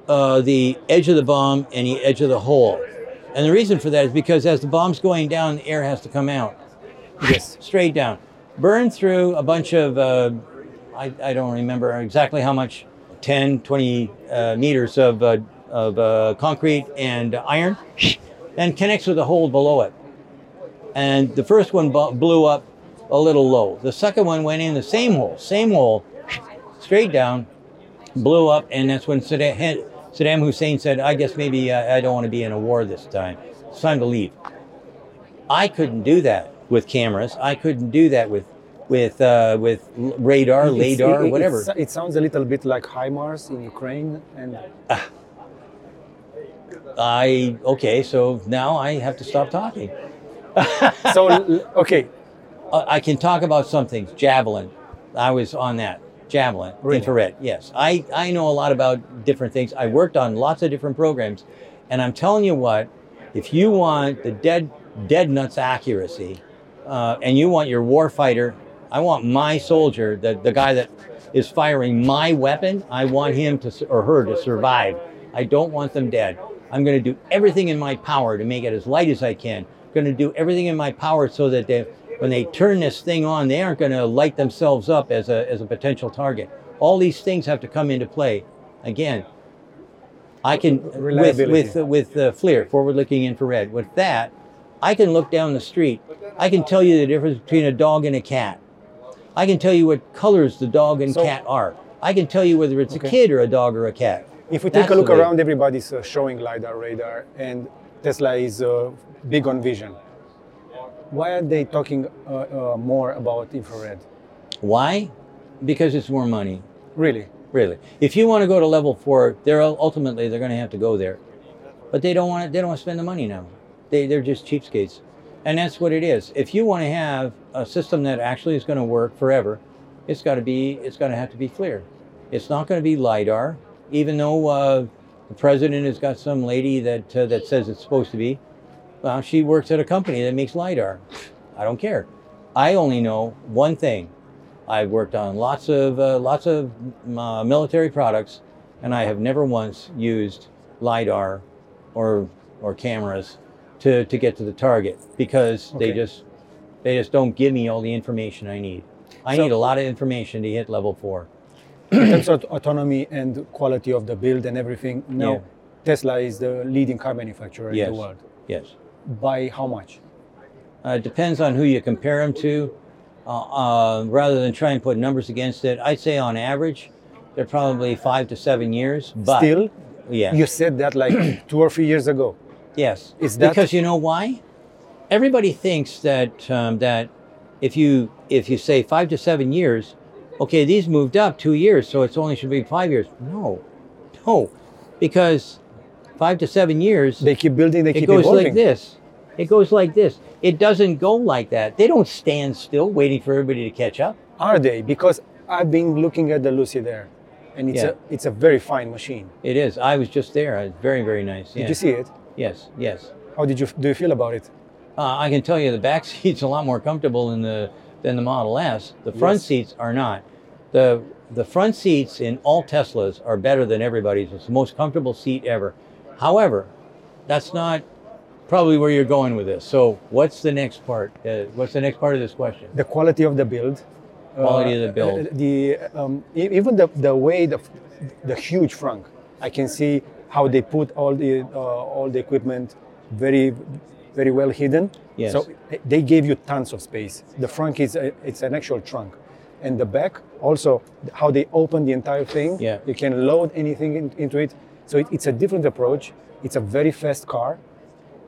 uh, the edge of the bomb and the edge of the hole. And the reason for that is because as the bomb's going down, the air has to come out Yes. straight down. Burn through a bunch of, uh, I, I don't remember exactly how much, 10, 20 uh, meters of, uh, of uh, concrete and iron, and connects with a hole below it. And the first one bu- blew up a little low. The second one went in the same hole, same hole, straight down, blew up, and that's when Saddam, Hussein said, "I guess maybe uh, I don't want to be in a war this time. It's time to leave." I couldn't do that with cameras. I couldn't do that with with uh, with radar, It's- LADAR, it- whatever. It, sounds a little bit like HIMARS in Ukraine, and I okay, so now I have to stop talking. so okay, Uh, I can talk about some things. Javelin, I was on that. Javelin, Really? infrared. Yes, I I know a lot about different things. I worked on lots of different programs, and I'm telling you what, if you want the dead dead nuts accuracy, uh, and you want your warfighter, I want my soldier, the the guy that is firing my weapon, I want him to or her to survive. I don't want them dead. I'm going to do everything in my power to make it as light as I can. I'm going to do everything in my power so that they, when they turn this thing on, they aren't going to light themselves up as a, as a potential target. All these things have to come into play. Again, I can with with with the FLIR, forward-looking infrared. With that, I can look down the street. I can tell you the difference between a dog and a cat. I can tell you what colors the dog and So- cat are. I can tell you whether it's Okay. a kid or a dog or a cat. if we take That's a look around, everybody's uh, showing lidar, radar, and Tesla is uh, big on vision. Why are they talking uh, uh, more about infrared? Why? Because it's more money. Really? Really. If you want to go to level four, they're ultimately they're going to have to go there, but they don't want to. They don't want to spend the money now. They they're just cheapskates, and that's what it is. If you want to have a system that actually is going to work forever, it's got to be it's going to have to be FLIR. It's not going to be lidar, even though uh, the president has got some lady that uh, that says it's supposed to be. Well, she works at a company that makes lidar. I don't care. I only know one thing. I've worked on lots of uh, lots of uh, military products, and I have never once used lidar or or cameras to, to get to the target because they just they just don't give me all the information I need. I So- need a lot of information to hit level four. In terms of autonomy and quality of the build and everything, now Yeah. Tesla is the leading car manufacturer Yes. in the world. Yes. By how much? Uh, it depends on who you compare them to. Uh, uh, rather than try and put numbers against it, I'd say on average, they're probably five to seven years. But Still, yeah, you said that like two or three years ago. Yes. Is that- because you know why? Everybody thinks that um, that if you if you say five to seven years, okay, these moved up two years, so it's only should be five years. No, no, because five to seven years, They keep building, they keep evolving. it goes like this. It goes like this. It doesn't go like that. They don't stand still waiting for everybody to catch up. Are they? Because I've been looking at the Lucid Air, and it's Yeah. a it's a very fine machine. It is. I was just there. It's very very nice. Did Yeah. you see it? Yes. Yes. How did you do? You feel about it? Uh, I can tell you the back seat's a lot more comfortable than the than the Model S. The front Yes. seats are not. the The front seats in all Teslas are better than everybody's. It's the most comfortable seat ever. However, that's not probably where you're going with this. So, what's the next part? Uh, what's the next part of this question? The quality of the build. Quality of the build. uh, the um, even the the way the the huge frunk. I can see how they put all the uh, all the equipment very very well hidden. Yes. So they gave you tons of space. The frunk is a, it's an actual trunk, and the back also how they open the entire thing. Yeah. You can load anything in, into it. So it, it's a different approach. It's a very fast car.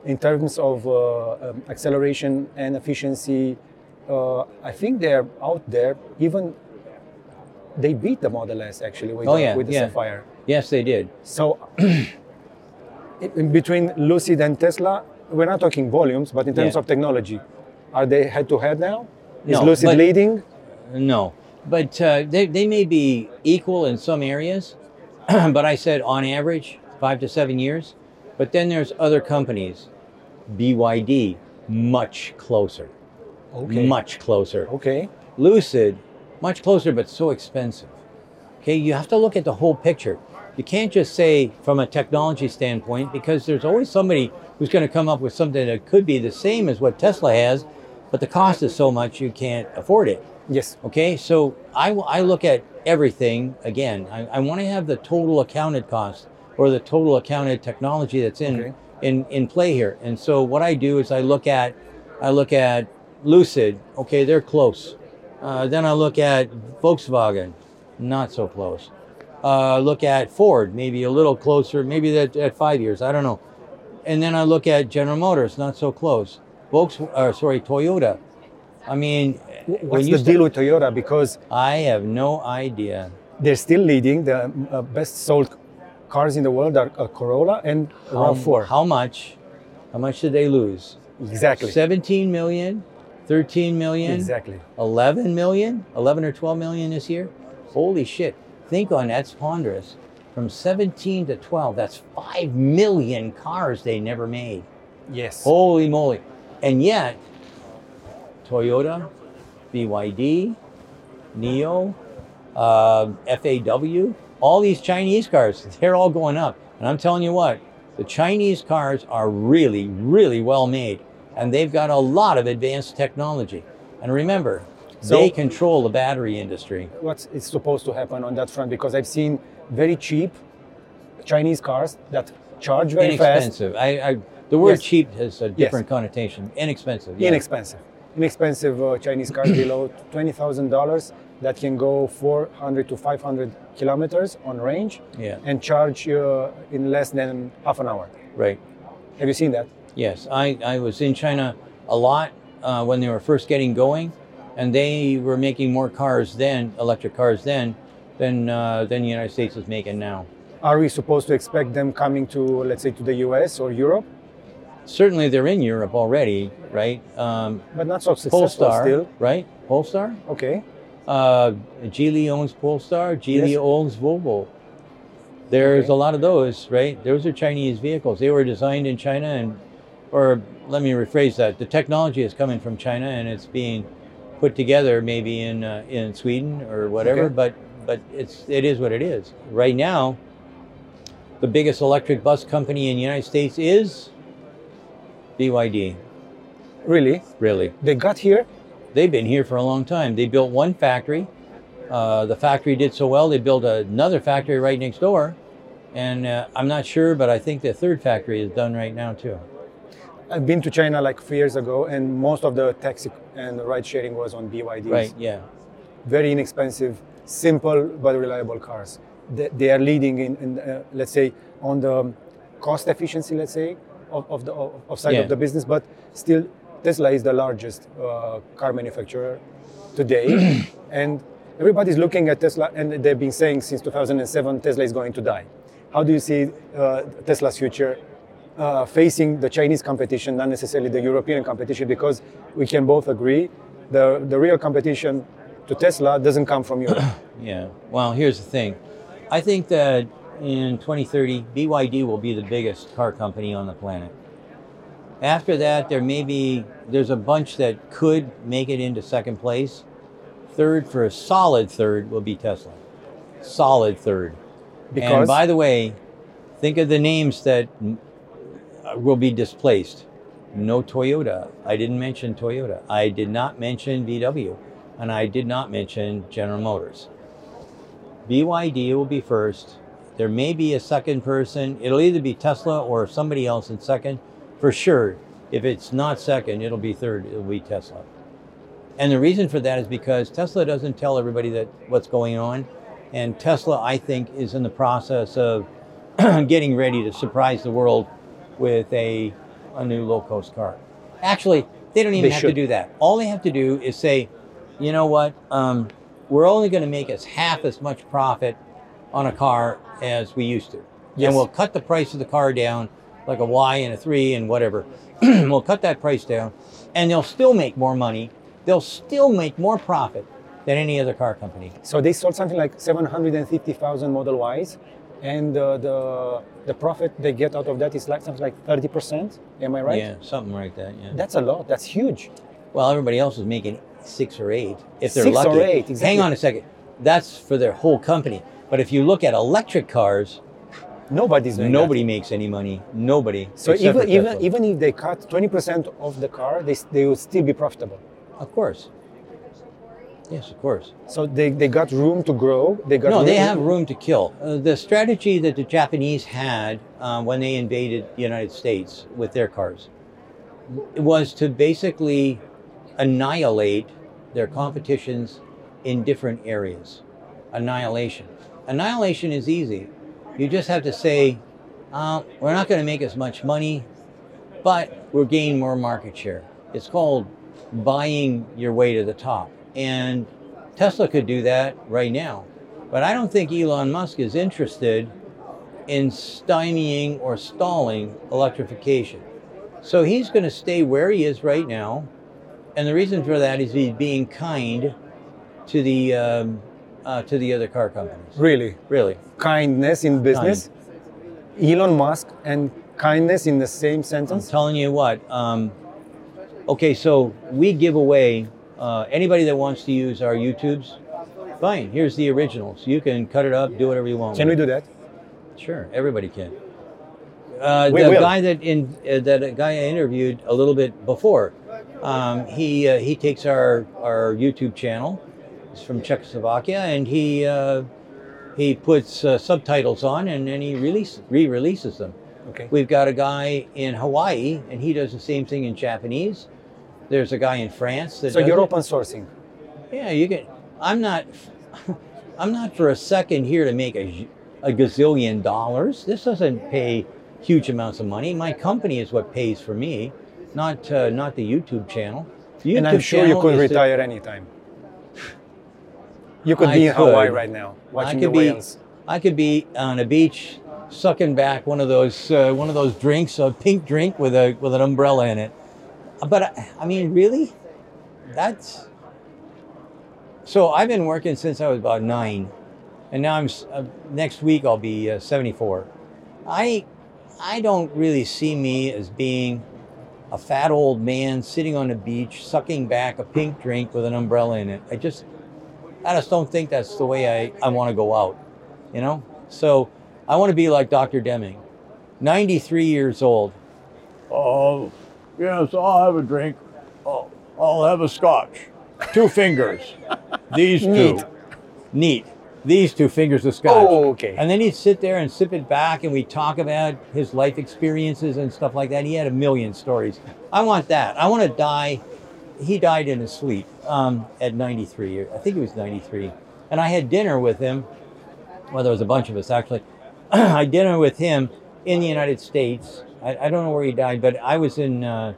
In terms of uh, um, acceleration and efficiency, uh, I think they're out there. Even they beat the Model S actually with, Oh, the, yeah, with the yeah. Sapphire. Yes, they did. So in between Lucid and Tesla, we're not talking volumes, but in terms Yeah. of technology, are they head to head now? Is No, Lucid but- leading? No, but uh, they, they may be equal in some areas, but I said on average, five to seven years. But then there's other companies, BYD, much closer, Okay. much closer. Okay. Lucid, much closer, but so expensive. Okay, you have to look at the whole picture. You can't just say from a technology standpoint because there's always somebody who's going to come up with something that could be the same as what Tesla has, but the cost is so much you can't afford it. Yes. Okay, so I, I look at everything again. I, I want to have the total accounted cost or the total accounted technology that's in, Okay. in in play here. And so what I do is I look at I look at Lucid, okay, they're close. Uh, then I look at Volkswagen, not so close. Uh, look at Ford, maybe a little closer, maybe that at five years, I don't know. And then I look at General Motors, not so close. Volks, uh, sorry, Toyota. I mean, when What's you the deal with Toyota? Because I have no idea. they're still leading. The uh, best sold cars in the world are uh, Corolla and How, RAV4. how much? How much did they lose? Exactly. 17 million, 13 million, Exactly. 11 million, 11 or 12 million this year. Holy shit. Think on that's ponderous. From 17 to 12, that's 5 million cars they never made. Yes. Holy moly. And yet, Toyota, BYD, NIO, uh, FAW, all these Chinese cars, they're all going up. And I'm telling you what, the Chinese cars are really, really well made. And they've got a lot of advanced technology. And remember, So- they control the battery industry. What's is supposed to happen on that front? Because I've seen very cheap Chinese cars that charge very fast. Inexpensive. I, I, the word Yes. cheap has a different connotation. Inexpensive. yeah. Inexpensive. Inexpensive uh, Chinese cars below twenty thousand dollars that can go 400 to 500 kilometers on range Yeah. and charge uh, in less than half an hour. Right. Have you seen that? Yes, I, I was in China a lot uh, when they were first getting going, and they were making more cars then, electric cars then, than uh, than the United States is making now. Are we supposed to expect them coming to, let's say, to the US or Europe? Certainly, they're in Europe already, right? Um, But not so successful Polestar, still. right? Polestar. Okay. Uh, Geely owns Polestar. Geely Yes. owns Volvo. There's Okay. a lot of those, right? Those are Chinese vehicles. They were designed in China, and or let me rephrase that: the technology is coming from China, and it's being put together maybe in uh, in Sweden or whatever. Okay. But but it's it is what it is. Right now, the biggest electric bus company in the United States is BYD. Really? Really, They got here? they've been here for a long time. They built one factory. Uh, the factory did so well, they built another factory right next door. And uh, I'm not sure, but I think the third factory is done right now too. I've been to China like three years ago, and most of the taxi and ride sharing was on BYDs. Right? Yeah. Very inexpensive, simple but reliable cars. They, they are leading in, in uh, let's say, on the cost efficiency, let's say, of, of the of, of side Yeah. of the business. But still, Tesla is the largest uh, car manufacturer today, and everybody's looking at Tesla, and they've been saying since 2007 Tesla is going to die. How do you see uh, Tesla's future uh, facing the Chinese competition, not necessarily the European competition, because we can both agree the, the real competition to Tesla doesn't come from Europe. Yeah. Well, here's the thing. I think that in 2030, BYD will be the biggest car company on the planet. After that, there may be there's a bunch that could make it into second place. Third, for a solid third, will be Tesla. Solid third. and Because by the way, think of the names that will be displaced. No Toyota. I didn't mention Toyota. I did not mention VW. And I did not mention General Motors. BYD will be first. There may be a second person. It'll either be Tesla or somebody else in second. For sure, if it's not second, it'll be third. It'll be Tesla. And the reason for that is because Tesla doesn't tell everybody that what's going on. And Tesla, I think, is in the process of getting ready to surprise the world with a, a new low cost car. Actually, they don't even They have to do that. All they have to do is say, you know what, um, we're only going to make us half as much profit on a car as we used to. Yes. And we'll cut the price of the car down, like a Y and a 3 and whatever. we'll cut that price down, and they'll still make more money. They'll still make more profit than any other car company. so they sold something like 750,000 Model Ys, and uh, the the profit they get out of that is like something like 30%. Am I right? Yeah, something like that. Yeah. That's a lot. That's huge. Well, everybody else is making six or eight if they're Six or lucky. eight, exactly. Hang on a second. That's for their whole company. But if you look at electric cars, Nobody's nobody makes any money. Nobody. So even even even if they cut 20% of the car, they they will still be profitable. of course. Yes, of course. So they, they got room to grow. They got No, they have room to kill. Uh, the strategy that the Japanese had uh, when they invaded the United States with their cars was to basically annihilate their competitions in different areas. Annihilation. Annihilation is easy. You just have to say, uh, we're not going to make as much money, but we're gaining more market share. It's called buying your way to the top. And Tesla could do that right now. But I don't think Elon Musk is interested in stymieing or stalling electrification. So he's going to stay where he is right now. And the reason for that is he's being kind to the um, uh, to the other car companies. Really, Really, kindness in business. Elon Musk and kindness in the same sentence. I'm telling you what. Um, okay, so we give away uh, anybody that wants to use our YouTubes. Fine, here's the originals. You can cut it up, do whatever you want. Can we do that? Sure, everybody can. Uh, the will. guy that in uh, that a guy I interviewed a little bit before, um, he uh, he takes our our YouTube channel. He's from Czechoslovakia, and he uh, he puts uh, subtitles on, and then he release re-releases them. Okay. We've got a guy in Hawaii, and he does the same thing in Japanese. There's a guy in France that So you're open sourcing. Yeah, you can. I'm not. I'm not for a second here to make a, a gazillion dollars. This doesn't pay huge amounts of money. My company is what pays for me, not uh, not the YouTube channel. The and I'm sure you could is the- retire anytime. You could I be in Hawaii right now I watching the could be. whales. I could be on a beach, sucking back one of those uh, one of those drinks, a pink drink with a with an umbrella in it. But I, I mean, really, that's. So I've been working since I was about nine, and now I'm uh, next week I'll be uh, 74. I I don't really see me as being a fat old man sitting on a beach sucking back a pink drink with an umbrella in it. I just I just don't think that's the way I, I want to go out, you know? So I want to be like Dr. Deming, 93 years old. Oh, yes, I'll have a drink. Oh, I'll have a scotch. Two fingers. These two. Neat. Neat. These two fingers of scotch. Oh, okay. And then he'd sit there and sip it back, and we'd talk about his life experiences and stuff like that. He had a million stories. I want that. I want to die. He died in his sleep um, at 93. I think he was 93. And I had dinner with him. Well, there was a bunch of us actually. I had dinner with him in the United States. I, I don't know where he died, but I was in. Uh,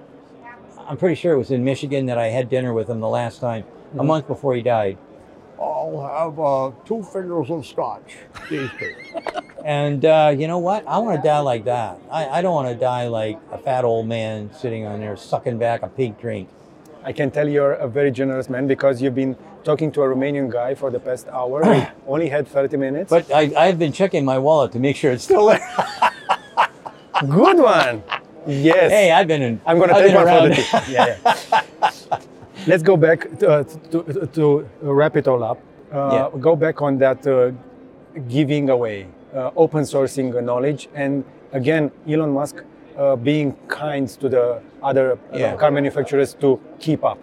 I'm pretty sure it was in Michigan that I had dinner with him the last time, a month before he died. I'll have uh, two fingers of scotch. These two. and uh, you know what? I want to die like that. I, I don't want to die like a fat old man sitting on there sucking back a pink drink. I can tell you're a very generous man because you've been talking to a Romanian guy for the past hour. only had 30 minutes. But I, I've been checking my wallet to make sure it's still there. good one. Yes. hey, I've been in. I'm going to take one for the team. Yeah, yeah. Let's go back to, uh, to, to wrap it all up. Uh, Yeah. Go back on that uh, giving away, uh, open sourcing knowledge, and again, Elon Musk uh, being kind to the other uh, Yeah. car manufacturers to keep up.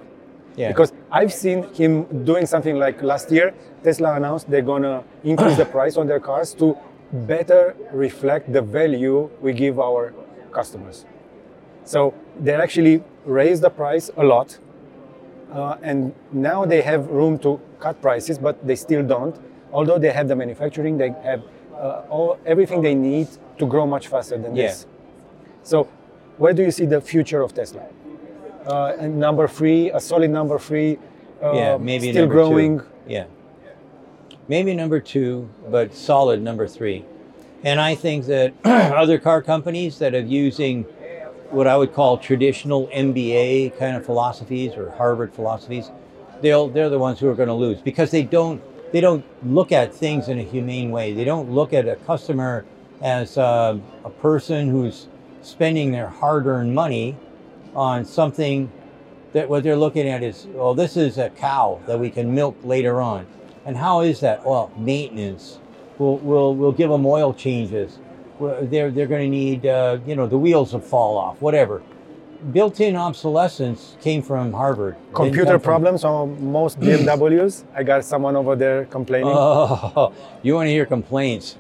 yeah. Because I've seen him doing something like last year, Tesla announced they're gonna increase the price on their cars to better reflect the value we give our customers. So they actually raised the price a lot, uh, and now they have room to cut prices, but they still don't. Although they have the manufacturing, they have uh, all everything they need to grow much faster than Yeah. this. So, where do you see the future of Tesla? Uh, and number three, a solid number three, uh, yeah, maybe still growing. Two. Yeah, maybe number two, but solid number three. And I think that other car companies that are using what I would call traditional MBA kind of philosophies or Harvard philosophies, they'll they're the ones who are going to lose because they don't they don't look at things in a humane way. They don't look at a customer as uh, a person who's spending their hard-earned money on something that what they're looking at is, well, this is a cow that we can milk later on. And how is that? Well, maintenance. We'll, we'll, we'll give them oil changes. They're, they're going to need, uh, you know, the wheels will fall off, whatever. Built-in obsolescence came from Harvard. Computer from- problems on most BMWs. I got someone over there complaining. Oh, you want to hear complaints?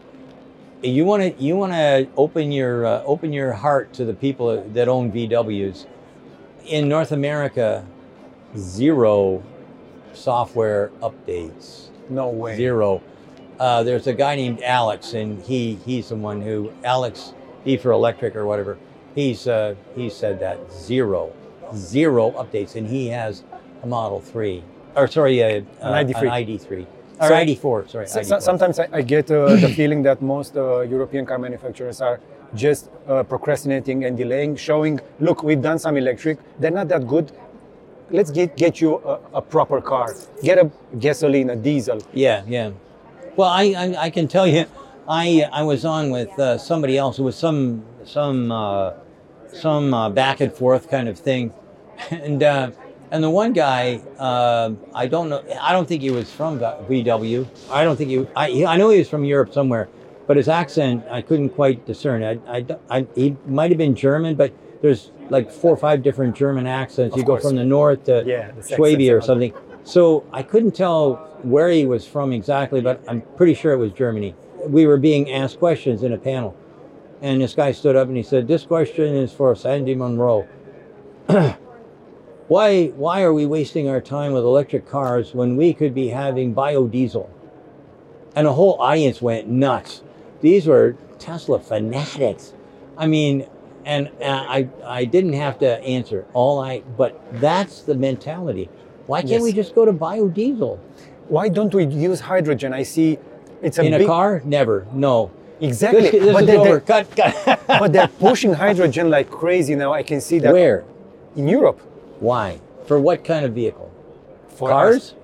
You want to you want to open your uh, open your heart to the people that own VWs. In North America, zero software updates. No way. Zero. Uh, there's a guy named Alex, and he he's the one who Alex E for Electric or whatever. He's uh, he said that zero, zero updates, and he has a Model Three, or sorry, uh, uh, ID3. an ID3 or So- ID4. Sorry, So- ID4. sometimes I, I get uh, the feeling that most uh, European car manufacturers are just uh, procrastinating and delaying, showing, look, we've done some electric, they're not that good. Let's get, get you a, a proper car. Get a gasoline, a diesel. Yeah, yeah. Well, I, I, I can tell you, I I was on with uh, somebody else. It was some some uh, some uh, back and forth kind of thing, and uh, and the one guy, uh, I don't know. I don't think he was from VW. I don't think he. I I know he was from Europe somewhere, but his accent I couldn't quite discern. I, I, I he might have been German, but there's like four or five different German accents. Of you go from the north to Yeah, Schwabia or something. So I couldn't tell where he was from exactly, but I'm pretty sure it was Germany. We were being asked questions in a panel, and this guy stood up and he said, "This question is for Sandy Munro. why why are we wasting our time with electric cars when we could be having biodiesel?" And the whole audience went nuts. These were Tesla fanatics. I mean, and uh, I I didn't have to answer all I, but that's the mentality. Why can't Yes. we just go to biodiesel Why don't we use hydrogen? I see it's a in a car? Never. No. Exactly. This, this but, they're, they're, Cut. Cut. but they're pushing hydrogen like crazy now. I can see that Where? in Europe. Why? For what kind of vehicle? For Cars? us.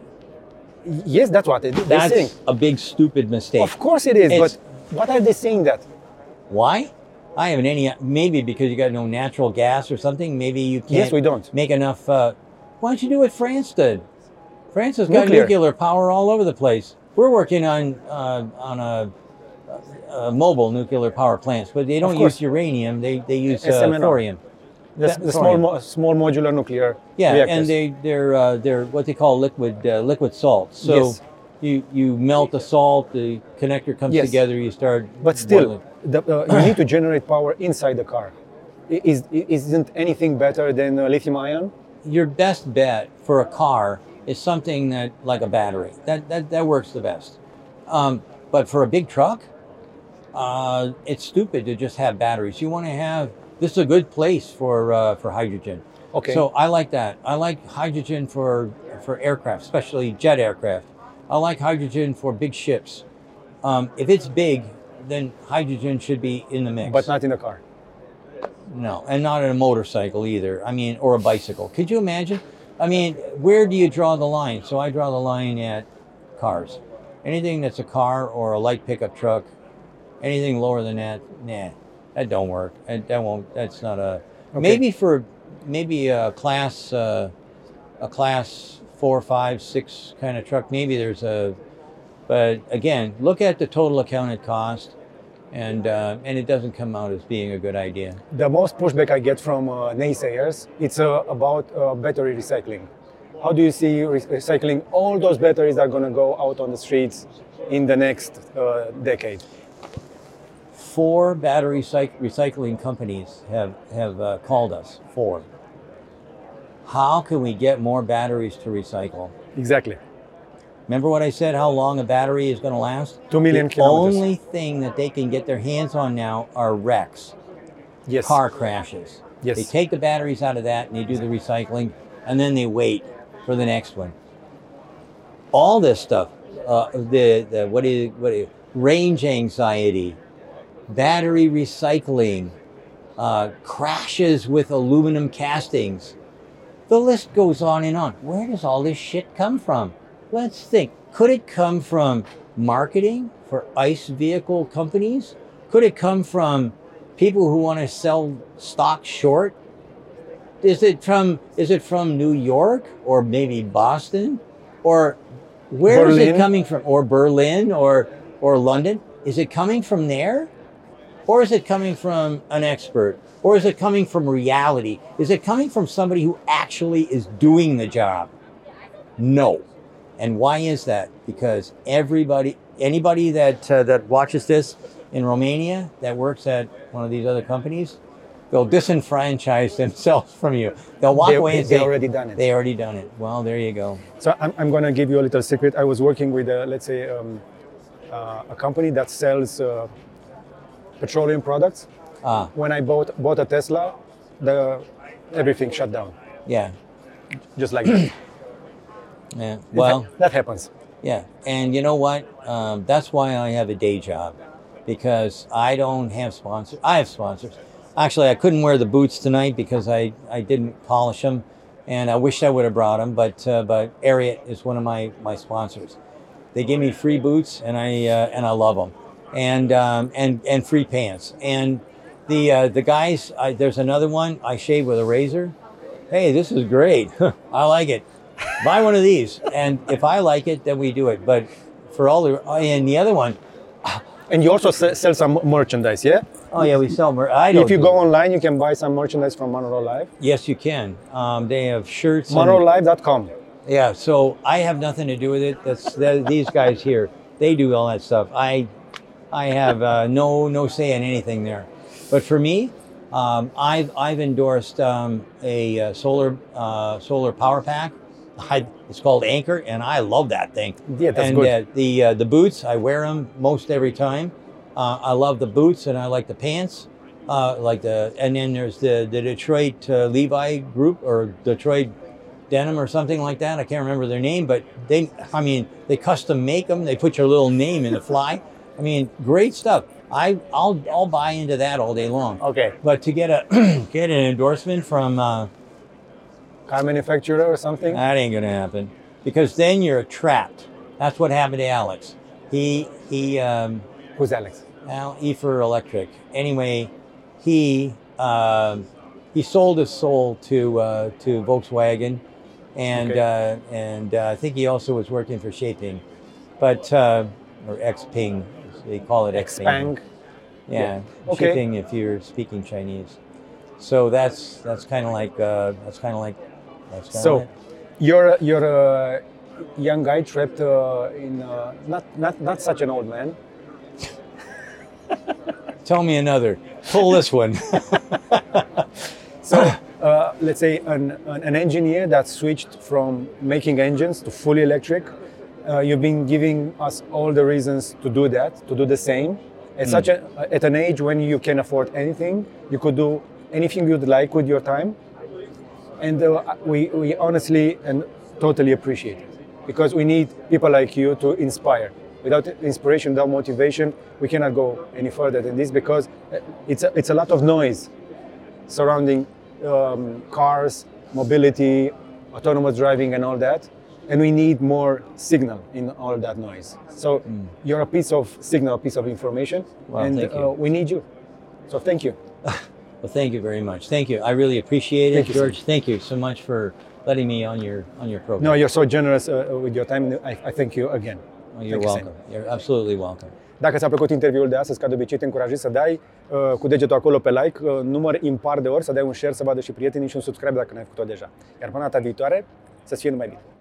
Yes, that's what they, they're saying. That's a big stupid mistake. Of course it is, It's- but what are they saying that? Why? I haven't any. Maybe because you got no natural gas or something. Maybe you can't. Yes, we don't. make enough. Uh, why don't you do what France did? France has got Nuclear. nuclear, power all over the place. We're working on uh, on a, a mobile nuclear power plants, but they don't use uranium. They they use uh, thorium. The, the sorry. small, mo- small modular nuclear Yeah, reactors. and they they're uh, they're what they call liquid uh, liquid salt. So Yes. you you melt the salt, the connector comes Yes. together, you start. but still, boiling. The, uh, you need to generate power inside the car. Is, isn't anything better than uh, lithium ion? your best bet for a car is something that like a battery. That that, that works the best. Um, but for a big truck uh, it's stupid to just have batteries. You want to have this is a good place for uh, for hydrogen. Okay. so i like that. I like hydrogen for for aircraft especially jet aircraft. I like hydrogen for big ships. Um, if it's big then hydrogen should be in the mix but not in the car. no, and not in a motorcycle either. I mean, or a bicycle. Could you imagine? I mean, where do you draw the line? So I draw the line at cars. Anything that's a car or a light pickup truck, anything lower than that, nah, that don't work. That, that won't. That's not a. Okay. Maybe for maybe a class uh, a class four, five, six kind of truck. Maybe there's a. But again, look at the total accounted cost, and uh, and it doesn't come out as being a good idea. The most pushback I get from uh, naysayers, it's uh, about uh, battery recycling. How do you see re- recycling all those batteries that are going to go out on the streets in the next uh, decade? four battery cyc- recycling companies have have uh, called us. Four. How can we get more batteries to recycle? Exactly. Remember what I said? How long a battery is going to last? Two million the kilometers. only thing that they can get their hands on now are wrecks, Yes. car crashes. Yes. They take the batteries out of that and they do the recycling, and then they wait for the next one. All this stuff, uh, the the what is what is range anxiety, battery recycling, uh, crashes with aluminum castings. The list goes on and on. Where does all this shit come from? Let's think. Could it come from marketing for ICE vehicle companies? Could it come from people who want to sell stock short? Is it from is it from New York or maybe Boston? Or where is it coming from? Or Berlin or or London? Is it coming from there? Or is it coming from an expert? Or is it coming from reality? Is it coming from somebody who actually is doing the job? No. And why is that? Because everybody, anybody that uh, that watches this in Romania that works at one of these other companies, they'll disenfranchise themselves from you. They'll walk They- away and they say, already done it. They already done it. Well, there you go. So I'm, I'm going to give you a little secret. I was working with, uh, let's say, um, uh, a company that sells uh, petroleum products. Ah, When I bought bought a Tesla, the everything shut down, yeah, just like that. Yeah. Well, that happens. Yeah, and you know what? Um, that's why I have a day job because I don't have sponsors. I have sponsors. Actually, I couldn't wear the boots tonight because I, I didn't polish them, and I wish I would have brought them. But uh, but Ariat is one of my, my sponsors. They give me free boots, and I uh, and I love them, and um, and and free pants. And the uh, the guys, I, there's another one. I shave with a razor. Hey, this is great. I like it buy one of these and if i like it then we do it but for all the oh, and the other one And you also sell some merchandise, yeah? oh yeah we sell mer- i If you go that. online, you can buy some merchandise from Munro Live. yes you can um, they have shirts MunroLive.com. yeah so i have nothing to do with it that's that, these guys here they do all that stuff i i have uh, no no say in anything there but for me um, I've, I've endorsed um, a uh, solar uh, solar power pack. I, it's called Anker, and I love that thing. Yeah, that's and good. Uh, the uh, the boots, I wear them most every time. Uh, I love the boots, and I like the pants. Uh, like the and then there's the the Detroit uh, Levi group or Detroit Denim or something like that. I can't remember their name, but they I mean they custom make them. They put your little name in the fly. I mean, great stuff. I I'll I'll buy into that all day long. Okay. But to get a get an endorsement from uh, Car manufacturer or something? that ain't gonna happen because then you're trapped. That's what happened to Alex. He he um, Who's Alex? Al Efer Electric. Anyway, he um, he sold his soul to uh, to Volkswagen, and Okay. uh, and uh, I think he also was working for Xiaopeng, but uh, or Xpeng. They call it Xpeng. Xpeng. Yeah, Yeah. Okay. Xiaopeng if you're speaking Chinese. So that's that's kind of like uh, that's kind of like that's So, it. you're you're a young guy trapped uh, in uh, not not not such an old man. Tell me another. Pull this one. So, uh, let's say an, an, an engineer that switched from making engines to fully electric. Uh, you've been giving us all the reasons to do that, to do the same. At such a, at an age when you can afford anything, you could do anything you'd like with your time. And uh, we, we honestly and totally appreciate it because we need people like you to inspire. Without inspiration, without motivation, we cannot go any further than this because uh, it's a, it's a lot of noise surrounding um, cars, mobility, autonomous driving, and all that. And we need more signal in all that noise. So you're a piece of signal, a piece of information, Well, and. Uh, we need you. So thank you. Well, thank you very much. Thank you. I really appreciate it, Thank you, sir. George. Thank you so much for letting me on your on your program. No, you're so generous uh, with your time. I, I thank you again. Oh, you're Thank you, welcome. You're absolutely welcome. Dacă ți-a plăcut interviul de astăzi, ca de obicei te încurajez să dai uh, cu degetul acolo pe like, uh, număr impar de ori, să dai un share, să vadă și prietenii și un subscribe dacă n-ai făcut-o deja. Iar până data viitoare, să fie numai bine.